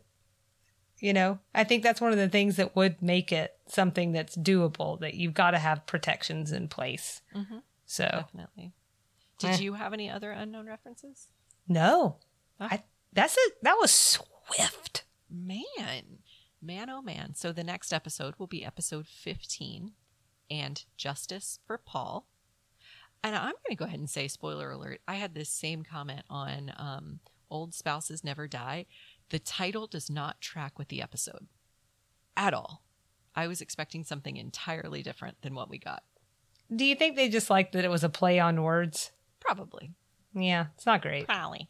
You know, I think that's one of the things that would make it something that's doable, that you've got to have protections in place. Mhm. So, Definitely. Did Eh. you have any other unknown references? no? I, that's it. That was swift. Man, man, oh man. So the next episode will be episode 15 and Justice for Paul. And I'm going to go ahead and say, spoiler alert, I had this same comment on um, Old Spouses Never Die. The title does not track with the episode at all. I was expecting something entirely different than what we got. Do you think they just liked that it was a play on words? Probably. Yeah, it's not great. Probably.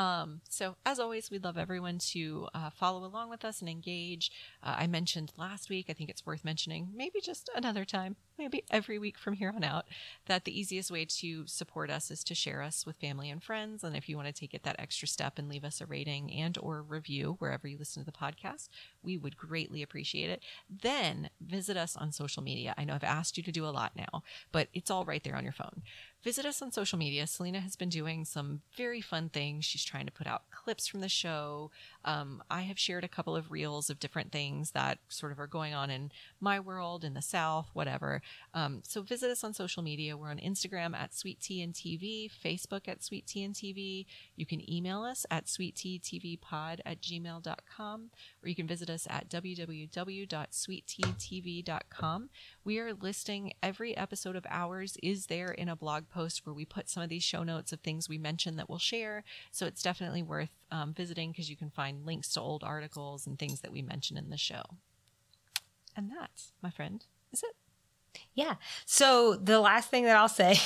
Um, so, as always, we'd love everyone to uh, follow along with us and engage. Uh, I mentioned last week, I think it's worth mentioning, maybe just another time, maybe every week from here on out, that the easiest way to support us is to share us with family and friends. And if you want to take it that extra step and leave us a rating and or review wherever you listen to the podcast, we would greatly appreciate it. Then visit us on social media. I know I've asked you to do a lot now, but it's all right there on your phone visit us on social media. Salina has been doing some very fun things. She's trying to put out clips from the show. Um, I have shared a couple of reels of different things that sort of are going on in my world, in the South, whatever. Um, so visit us on social media. We're on Instagram at Sweet Tea and TV, Facebook at Sweet Tea and TV. You can email us at sweetteatvpod at gmail.com, or you can visit us at www.sweetteatv.com. We are listing every episode of ours is there in a blog post where we put some of these show notes of things we mentioned that we'll share. So it's definitely worth um, visiting because you can find links to old articles and things that we mention in the show. And that, my friend, is it. Yeah. So the last thing that I'll say,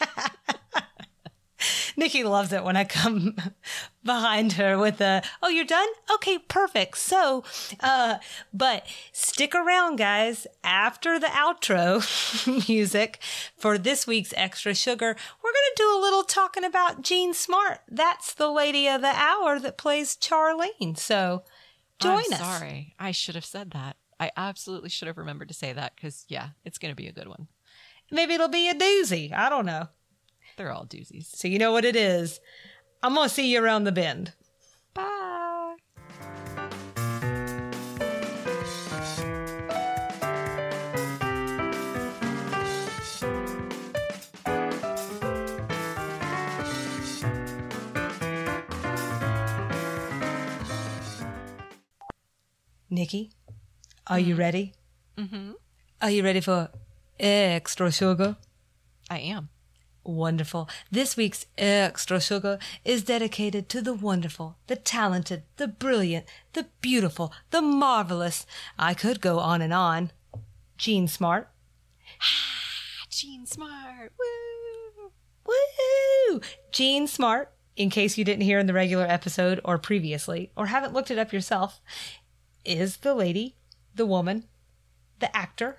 Nikki loves it when I come behind her with a, oh, you're done? Okay, perfect. So, uh, but stick around, guys. After the outro music for this week's Extra Sugar, we're going to do a little talking about Jean Smart. That's the lady of the hour that plays Charlene. So join I'm us. Sorry, I should have said that. I absolutely should have remembered to say that because, yeah, it's going to be a good one. Maybe it'll be a doozy. I don't know. They're all doozies. So you know what it is. I'm going to see you around the bend. Bye. Nikki, are you ready? Mm-hmm. Are you ready for extra sugar? I am. Wonderful. This week's extra sugar is dedicated to the wonderful, the talented, the brilliant, the beautiful, the marvelous. I could go on and on. Jean Smart. Ah, Jean Smart. Woo. Woo! Jean Smart, in case you didn't hear in the regular episode or previously, or haven't looked it up yourself, is the lady, the woman, the actor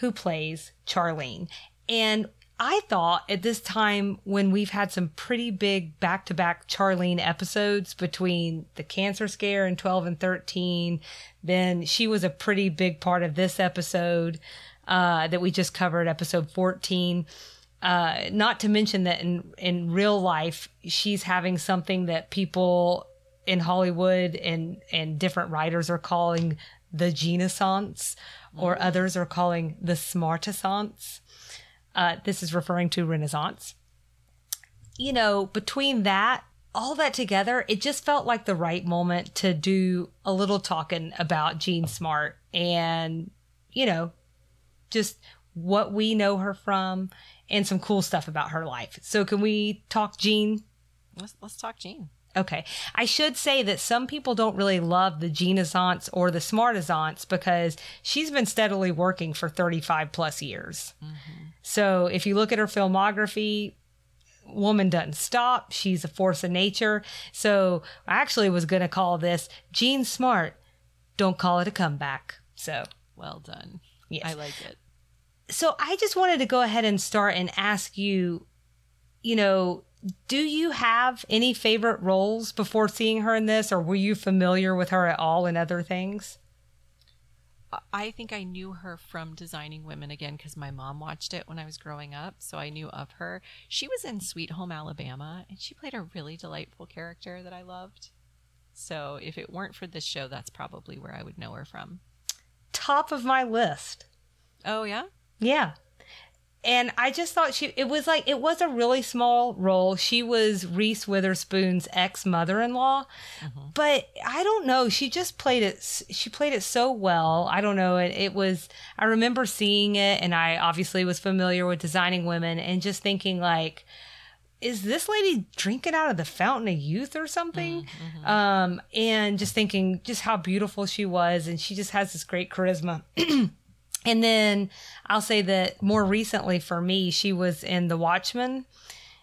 who plays Charlene. And I thought at this time when we've had some pretty big back to back Charlene episodes between the cancer scare in 12 and 13, then she was a pretty big part of this episode uh, that we just covered, episode 14. Uh, not to mention that in, in real life, she's having something that people in Hollywood and, and different writers are calling the Genaissance, or others are calling the Smartaissance. Uh, this is referring to Renaissance. You know, between that, all that together, it just felt like the right moment to do a little talking about Jean Smart and, you know, just what we know her from and some cool stuff about her life. So, can we talk Jean? Let's let's talk Jean. Okay. I should say that some people don't really love the Genaissance or the Smartaissance because she's been steadily working for 35 plus years. Mm-hmm. So if you look at her filmography, woman doesn't stop. She's a force of nature. So I actually was going to call this Jean Smart. Don't call it a comeback. So, Well done. Yes. I like it. so I just wanted to go ahead and start and ask you, you know, do you have any favorite roles before seeing her in this, or were you familiar with her at all in other things? I- think I knew her from Designing Women again because my mom watched it when I was growing up, so I knew of her. She was in Sweet Home Alabama, and she played a really delightful character that I loved. So if it weren't for this show, that's probably where I would know her from. Top of my list. Oh yeah, Yeah. And I just thought she, it was like, it was a really small role. She was Reese Witherspoon's ex mother in law. Mm-hmm. But I don't know. She just played it, she played it so well. I don't know. It, it was, I remember seeing it and I obviously was familiar with designing women and just thinking, like, is this lady drinking out of the fountain of youth or something? Mm, mm-hmm. Um, and just thinking just how beautiful she was. And she just has this great charisma. And then I'll say that more recently for me, she was in The Watchmen.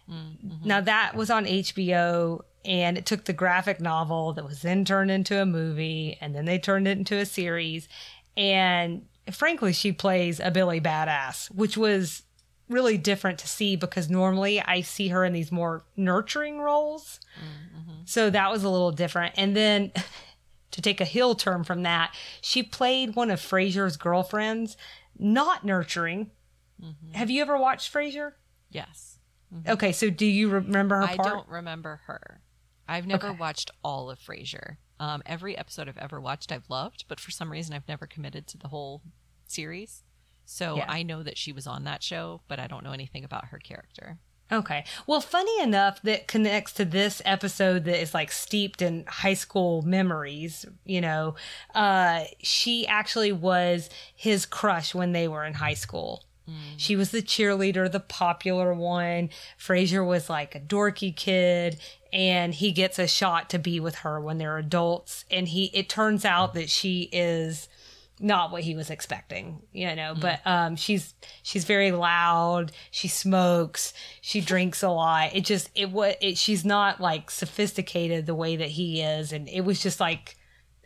Mm-hmm. Now that was on HBO and it took the graphic novel that was then turned into a movie and then they turned it into a series. And frankly, she plays a Billy Badass, which was really different to see because normally I see her in these more nurturing roles. Mm-hmm. So that was a little different. And then to take a hill term from that, she played one of Frasier's girlfriends, not nurturing. Have you ever watched Frasier? yes. Okay, so do you remember her I part? don't remember her. I've never Okay. watched all of Frasier. Um, every episode I've ever watched, I've loved, but for some reason, I've never committed to the whole series. So Yeah. I know that she was on that show, but I don't know anything about her character. Okay. Well, funny enough, that connects to this episode that is like steeped in high school memories. You know, uh, she actually was his crush when they were in high school. She was the cheerleader, the popular one. Frasier was like a dorky kid, and he gets a shot to be with her when they're adults. And he, it turns out that she is not what he was expecting, you know, but um she's she's very loud, she smokes, she drinks a lot. It just it was it she's not like sophisticated the way that he is. And it was just like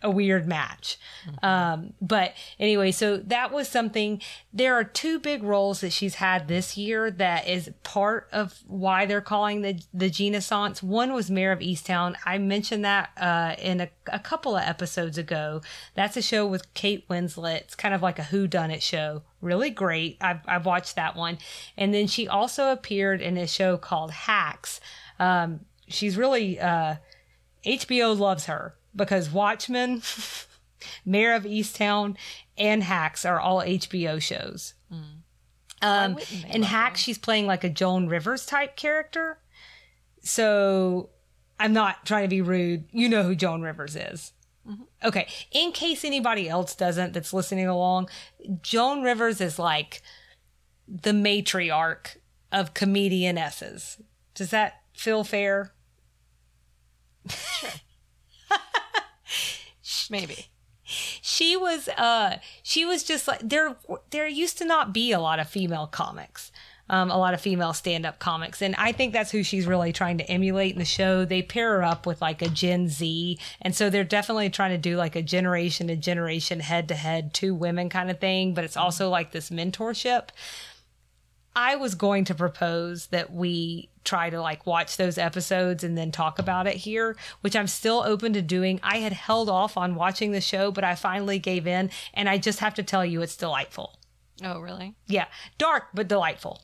a weird match. Um but anyway, so that was something there are two big roles that she's had this year that is part of why they're calling the the Genaissance. One was Mare of Easttown. I mentioned that uh in a, a couple of episodes ago. That's a show with Kate Winslet. It's kind of like a who done it show. Really great. I've I've watched that one. And then she also appeared in a show called Hacks. Um she's really uh HBO loves her because Watchmen, Mare of Easttown, and Hacks are all HBO shows. Um, in Hacks, she's playing like a Joan Rivers type character. So I'm not trying to be rude. You know who Joan Rivers is. Okay. In case anybody else doesn't that's listening along, Joan Rivers is like the matriarch of comedionesses. Does that feel fair? Maybe. she was uh she was just like there there used to not be a lot of female comics um, a lot of female stand up comics. And I think that's who she's really trying to emulate in the show. They pair her up with like a Gen Z. And so they're definitely trying to do like a generation to generation, head to head, two women kind of thing. But it's also like this mentorship. I was going to propose that we try to like watch those episodes and then talk about it here, which I'm still open to doing. I had held off on watching the show, but I finally gave in and I just have to tell you it's delightful. Oh, really? Yeah, dark but delightful.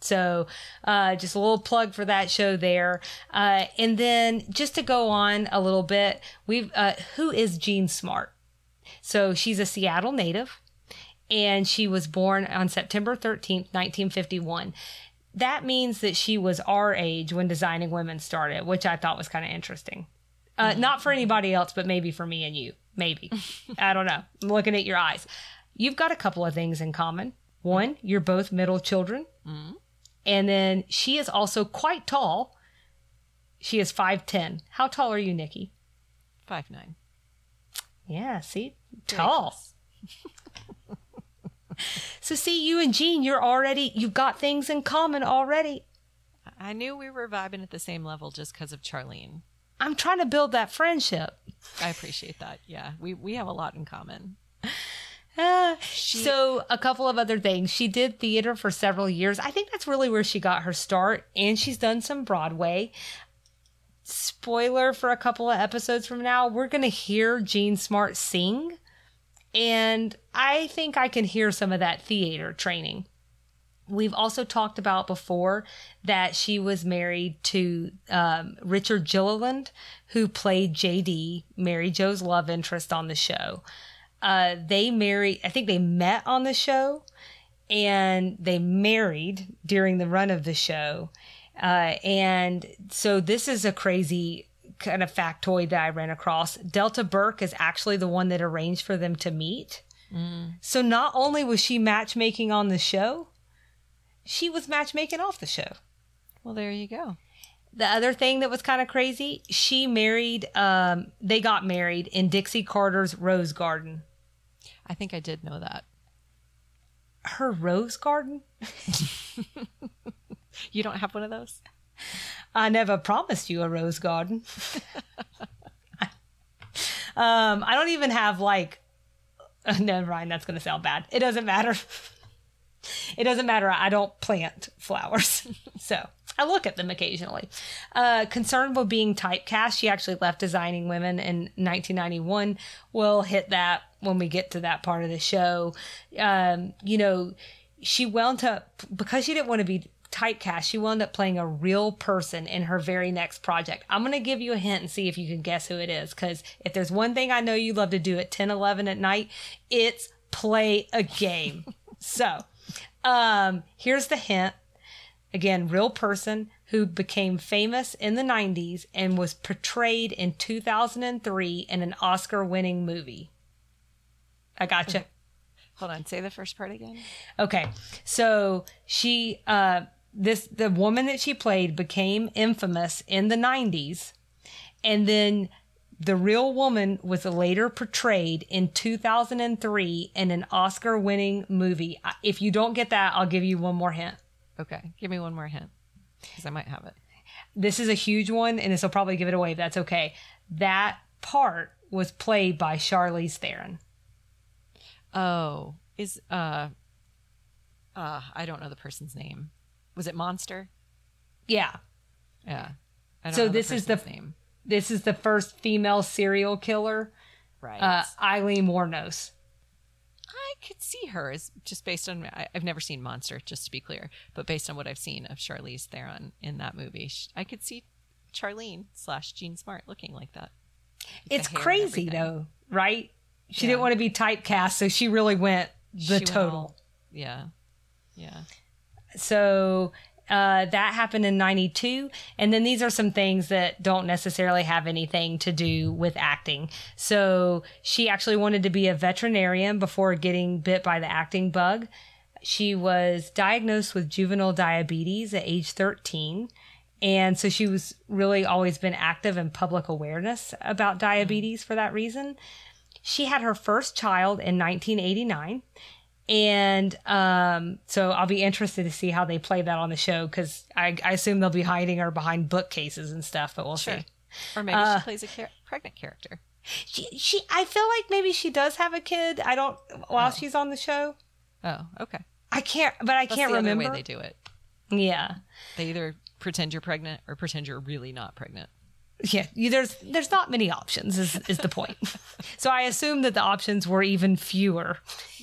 So, uh, just a little plug for that show there. Uh, and then just to go on a little bit, we've uh, who is Jean Smart? So she's a Seattle native, and she was born on September thirteenth, nineteen fifty one. That means that she was our age when designing women started, which I thought was kind of interesting. Uh, Not for anybody else, but maybe for me and you. Maybe. I don't know. I'm looking at your eyes. You've got a couple of things in common. One, you're both middle children. And then she is also quite tall. She is 5'10. How tall are you, Nikki? Five nine. Yeah, see? Very Tall. So see, you and Jean, you're already, you've got things in common already. I knew we were vibing at the same level just because of Charlene. I'm trying to build that friendship. I appreciate that. Yeah, we we have a lot in common. Ah, so a couple of other things. She did theater for several years. I think that's really where she got her start, and she's done some Broadway. Spoiler for a couple of episodes from now, we're gonna hear Jean Smart sing, and I think I can hear some of that theater training. We've also talked about before that she was married to um, Richard Gilliland, who played JD, Mary Jo's love interest on the show. Uh, they married, I think they met on the show and they married during the run of the show. Uh, and so this is a crazy kind of factoid that I ran across. Delta Burke is actually the one that arranged for them to meet. So not only was she matchmaking on the show, she was matchmaking off the show. Well, there you go. The other thing that was kind of crazy, she married, um, they got married in Dixie Carter's Rose Garden. I think I did know that. Her Rose Garden? You don't have one of those? I never promised you a rose garden. um, I don't even have like. never mind. That's to sound bad. It doesn't matter. it doesn't matter. I don't plant flowers, so I look at them occasionally. Uh, concerned with being typecast, she actually left Designing Women in 1991. We'll hit that when we get to that part of the show. Um, you know, she wound up because she didn't want to be typecast. She wound up playing a real person in her very next project. I'm going to give you a hint and see if you can guess who it is. Because if there's one thing I know you love to do at 10, 11 at night, it's play a game. so, um, here's the hint. Again, real person who became famous in the 90s and was portrayed in 2003 in an Oscar winning movie. I gotcha. Hold on. Say the first part again. Okay. So she uh this the woman that she played became infamous in the 90s and then the real woman was later portrayed in 2003 in an Oscar winning movie. If you don't get that, I'll give you one more hint. Okay. Give me one more hint because I might have it. This is a huge one and this will probably give it away, if that's okay. That part was played by Charlize Theron. Oh, is uh, uh, I don't know the person's name. Was it Monster? Yeah. Yeah. I don't So this is the- name. This is the first female serial killer, Right. uh, Aileen Wuornos. I could see her as just based on I, I've never seen Monster, just to be clear, but based on what I've seen of Charlize Theron in that movie, I could see Charlene slash Jean Smart looking like that. With It's crazy though, right? She Yeah. didn't want to be typecast, so she really went the She went total. all- yeah, yeah. So uh, that happened in 92. And then these are some things that don't necessarily have anything to do with acting. So she actually wanted to be a veterinarian before getting bit by the acting bug. She was diagnosed with juvenile diabetes at age 13. And so she was really always been active in public awareness about diabetes for that reason. She had her first child in 1989 And um, so I'll be interested to see how they play that on the show because I, I assume they'll be hiding her behind bookcases and stuff, but we'll Sure. see. Or maybe Uh, she plays a char- pregnant character. She, she, I feel like maybe she does have a kid. I don't, while she's on the show. Oh, okay. I can't, but I That's can't the remember. other way they do it. yeah. They either pretend you're pregnant or pretend you're really not pregnant. Yeah, you, there's there's not many options is is the point. so I assume that the options were even fewer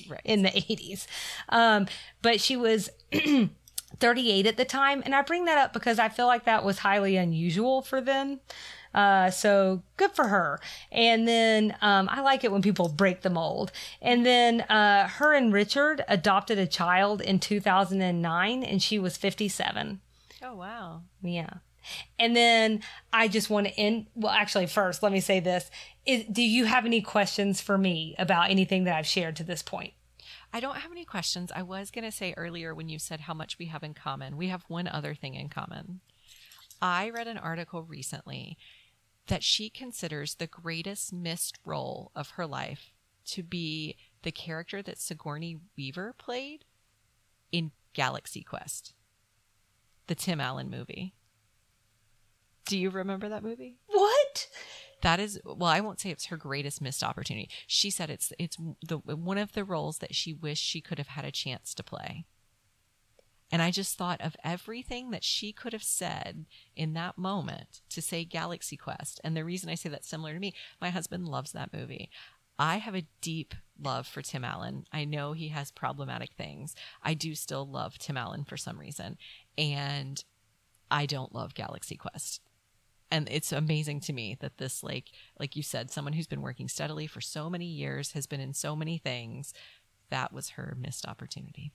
Right. in the 80s. Um, but she was 38 at the time, and I bring that up because I feel like that was highly unusual for them. Uh, so good for her. And then um, I like it when people break the mold. And then uh, her and Richard adopted a child in 2009, and she was 57. Oh wow. Yeah. And then I just want to end. Well, actually, first, let me say this. Is, do you have any questions for me about anything that I've shared to this point? I don't have any questions. I was going to say earlier when you said how much we have in common, we have one other thing in common. I read an article recently that she considers the greatest missed role of her life to be the character that Sigourney Weaver played in Galaxy Quest, the Tim Allen movie. Do you remember that movie? What? that is well i won't say it's her greatest missed opportunity. She said it's it's the one of the roles that she wished she could have had a chance to play. And i just thought of everything that she could have said in that moment to say galaxy quest. And the reason i say that's similar to me my husband loves that movie. I have a deep love for tim allen. I know he has problematic things. I do still love tim allen for some reason. And i don't love galaxy quest and it's amazing to me that this like like you said someone who's been working steadily for so many years has been in so many things that was her missed opportunity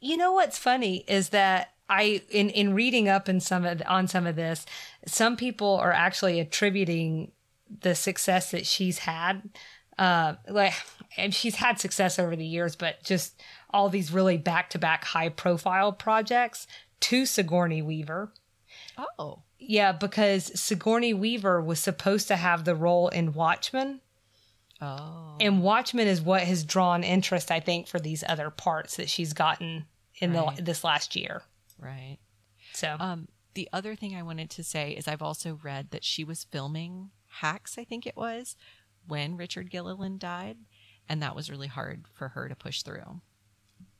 You know what's funny is that I in in reading up in some of on some of this, some people are actually attributing the success that she's had. Uh, like, and she's had success over the years, but just all these really back to back high profile projects to Sigourney Weaver. oh Yeah, because Sigourney Weaver was supposed to have the role in Watchmen. oh And Watchmen is what has drawn interest, I think, for these other parts that she's gotten in Right. the this last year. right So um the other thing i wanted to say is i've also read that she was filming hacks i think it was when richard gilliland died and that was really hard for her to push through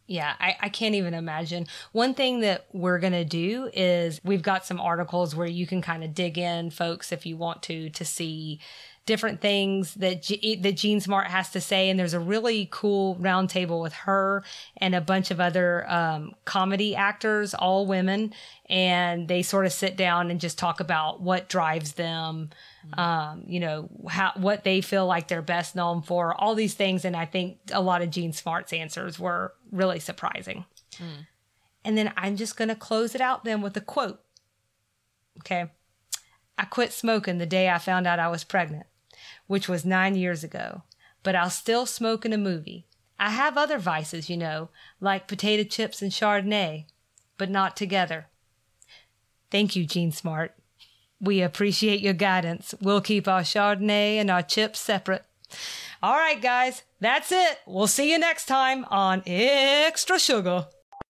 yeah, I, I can't even imagine. One thing that we're gonna do is we've got some articles where you can kind of dig in, folks, if you want to, to see different things that G- that Jean Smart has to say. And there's a really cool roundtable with her and a bunch of other um, comedy actors, all women, and they sort of sit down and just talk about what drives them, um, you know, how what they feel like they're best known for, all these things. And I think a lot of Jean Smart's answers were really surprising. And then I'm just going to close it out then with a quote. Okay. I quit smoking the day I found out I was pregnant, which was nine years ago, but I'll still smoke in a movie. I have other vices, you know, like potato chips and Chardonnay, but not together. Thank you, Jean Smart. We appreciate your guidance. We'll keep our Chardonnay and our chips separate. All right, guys, that's it. We'll see you next time on Extra Sugar.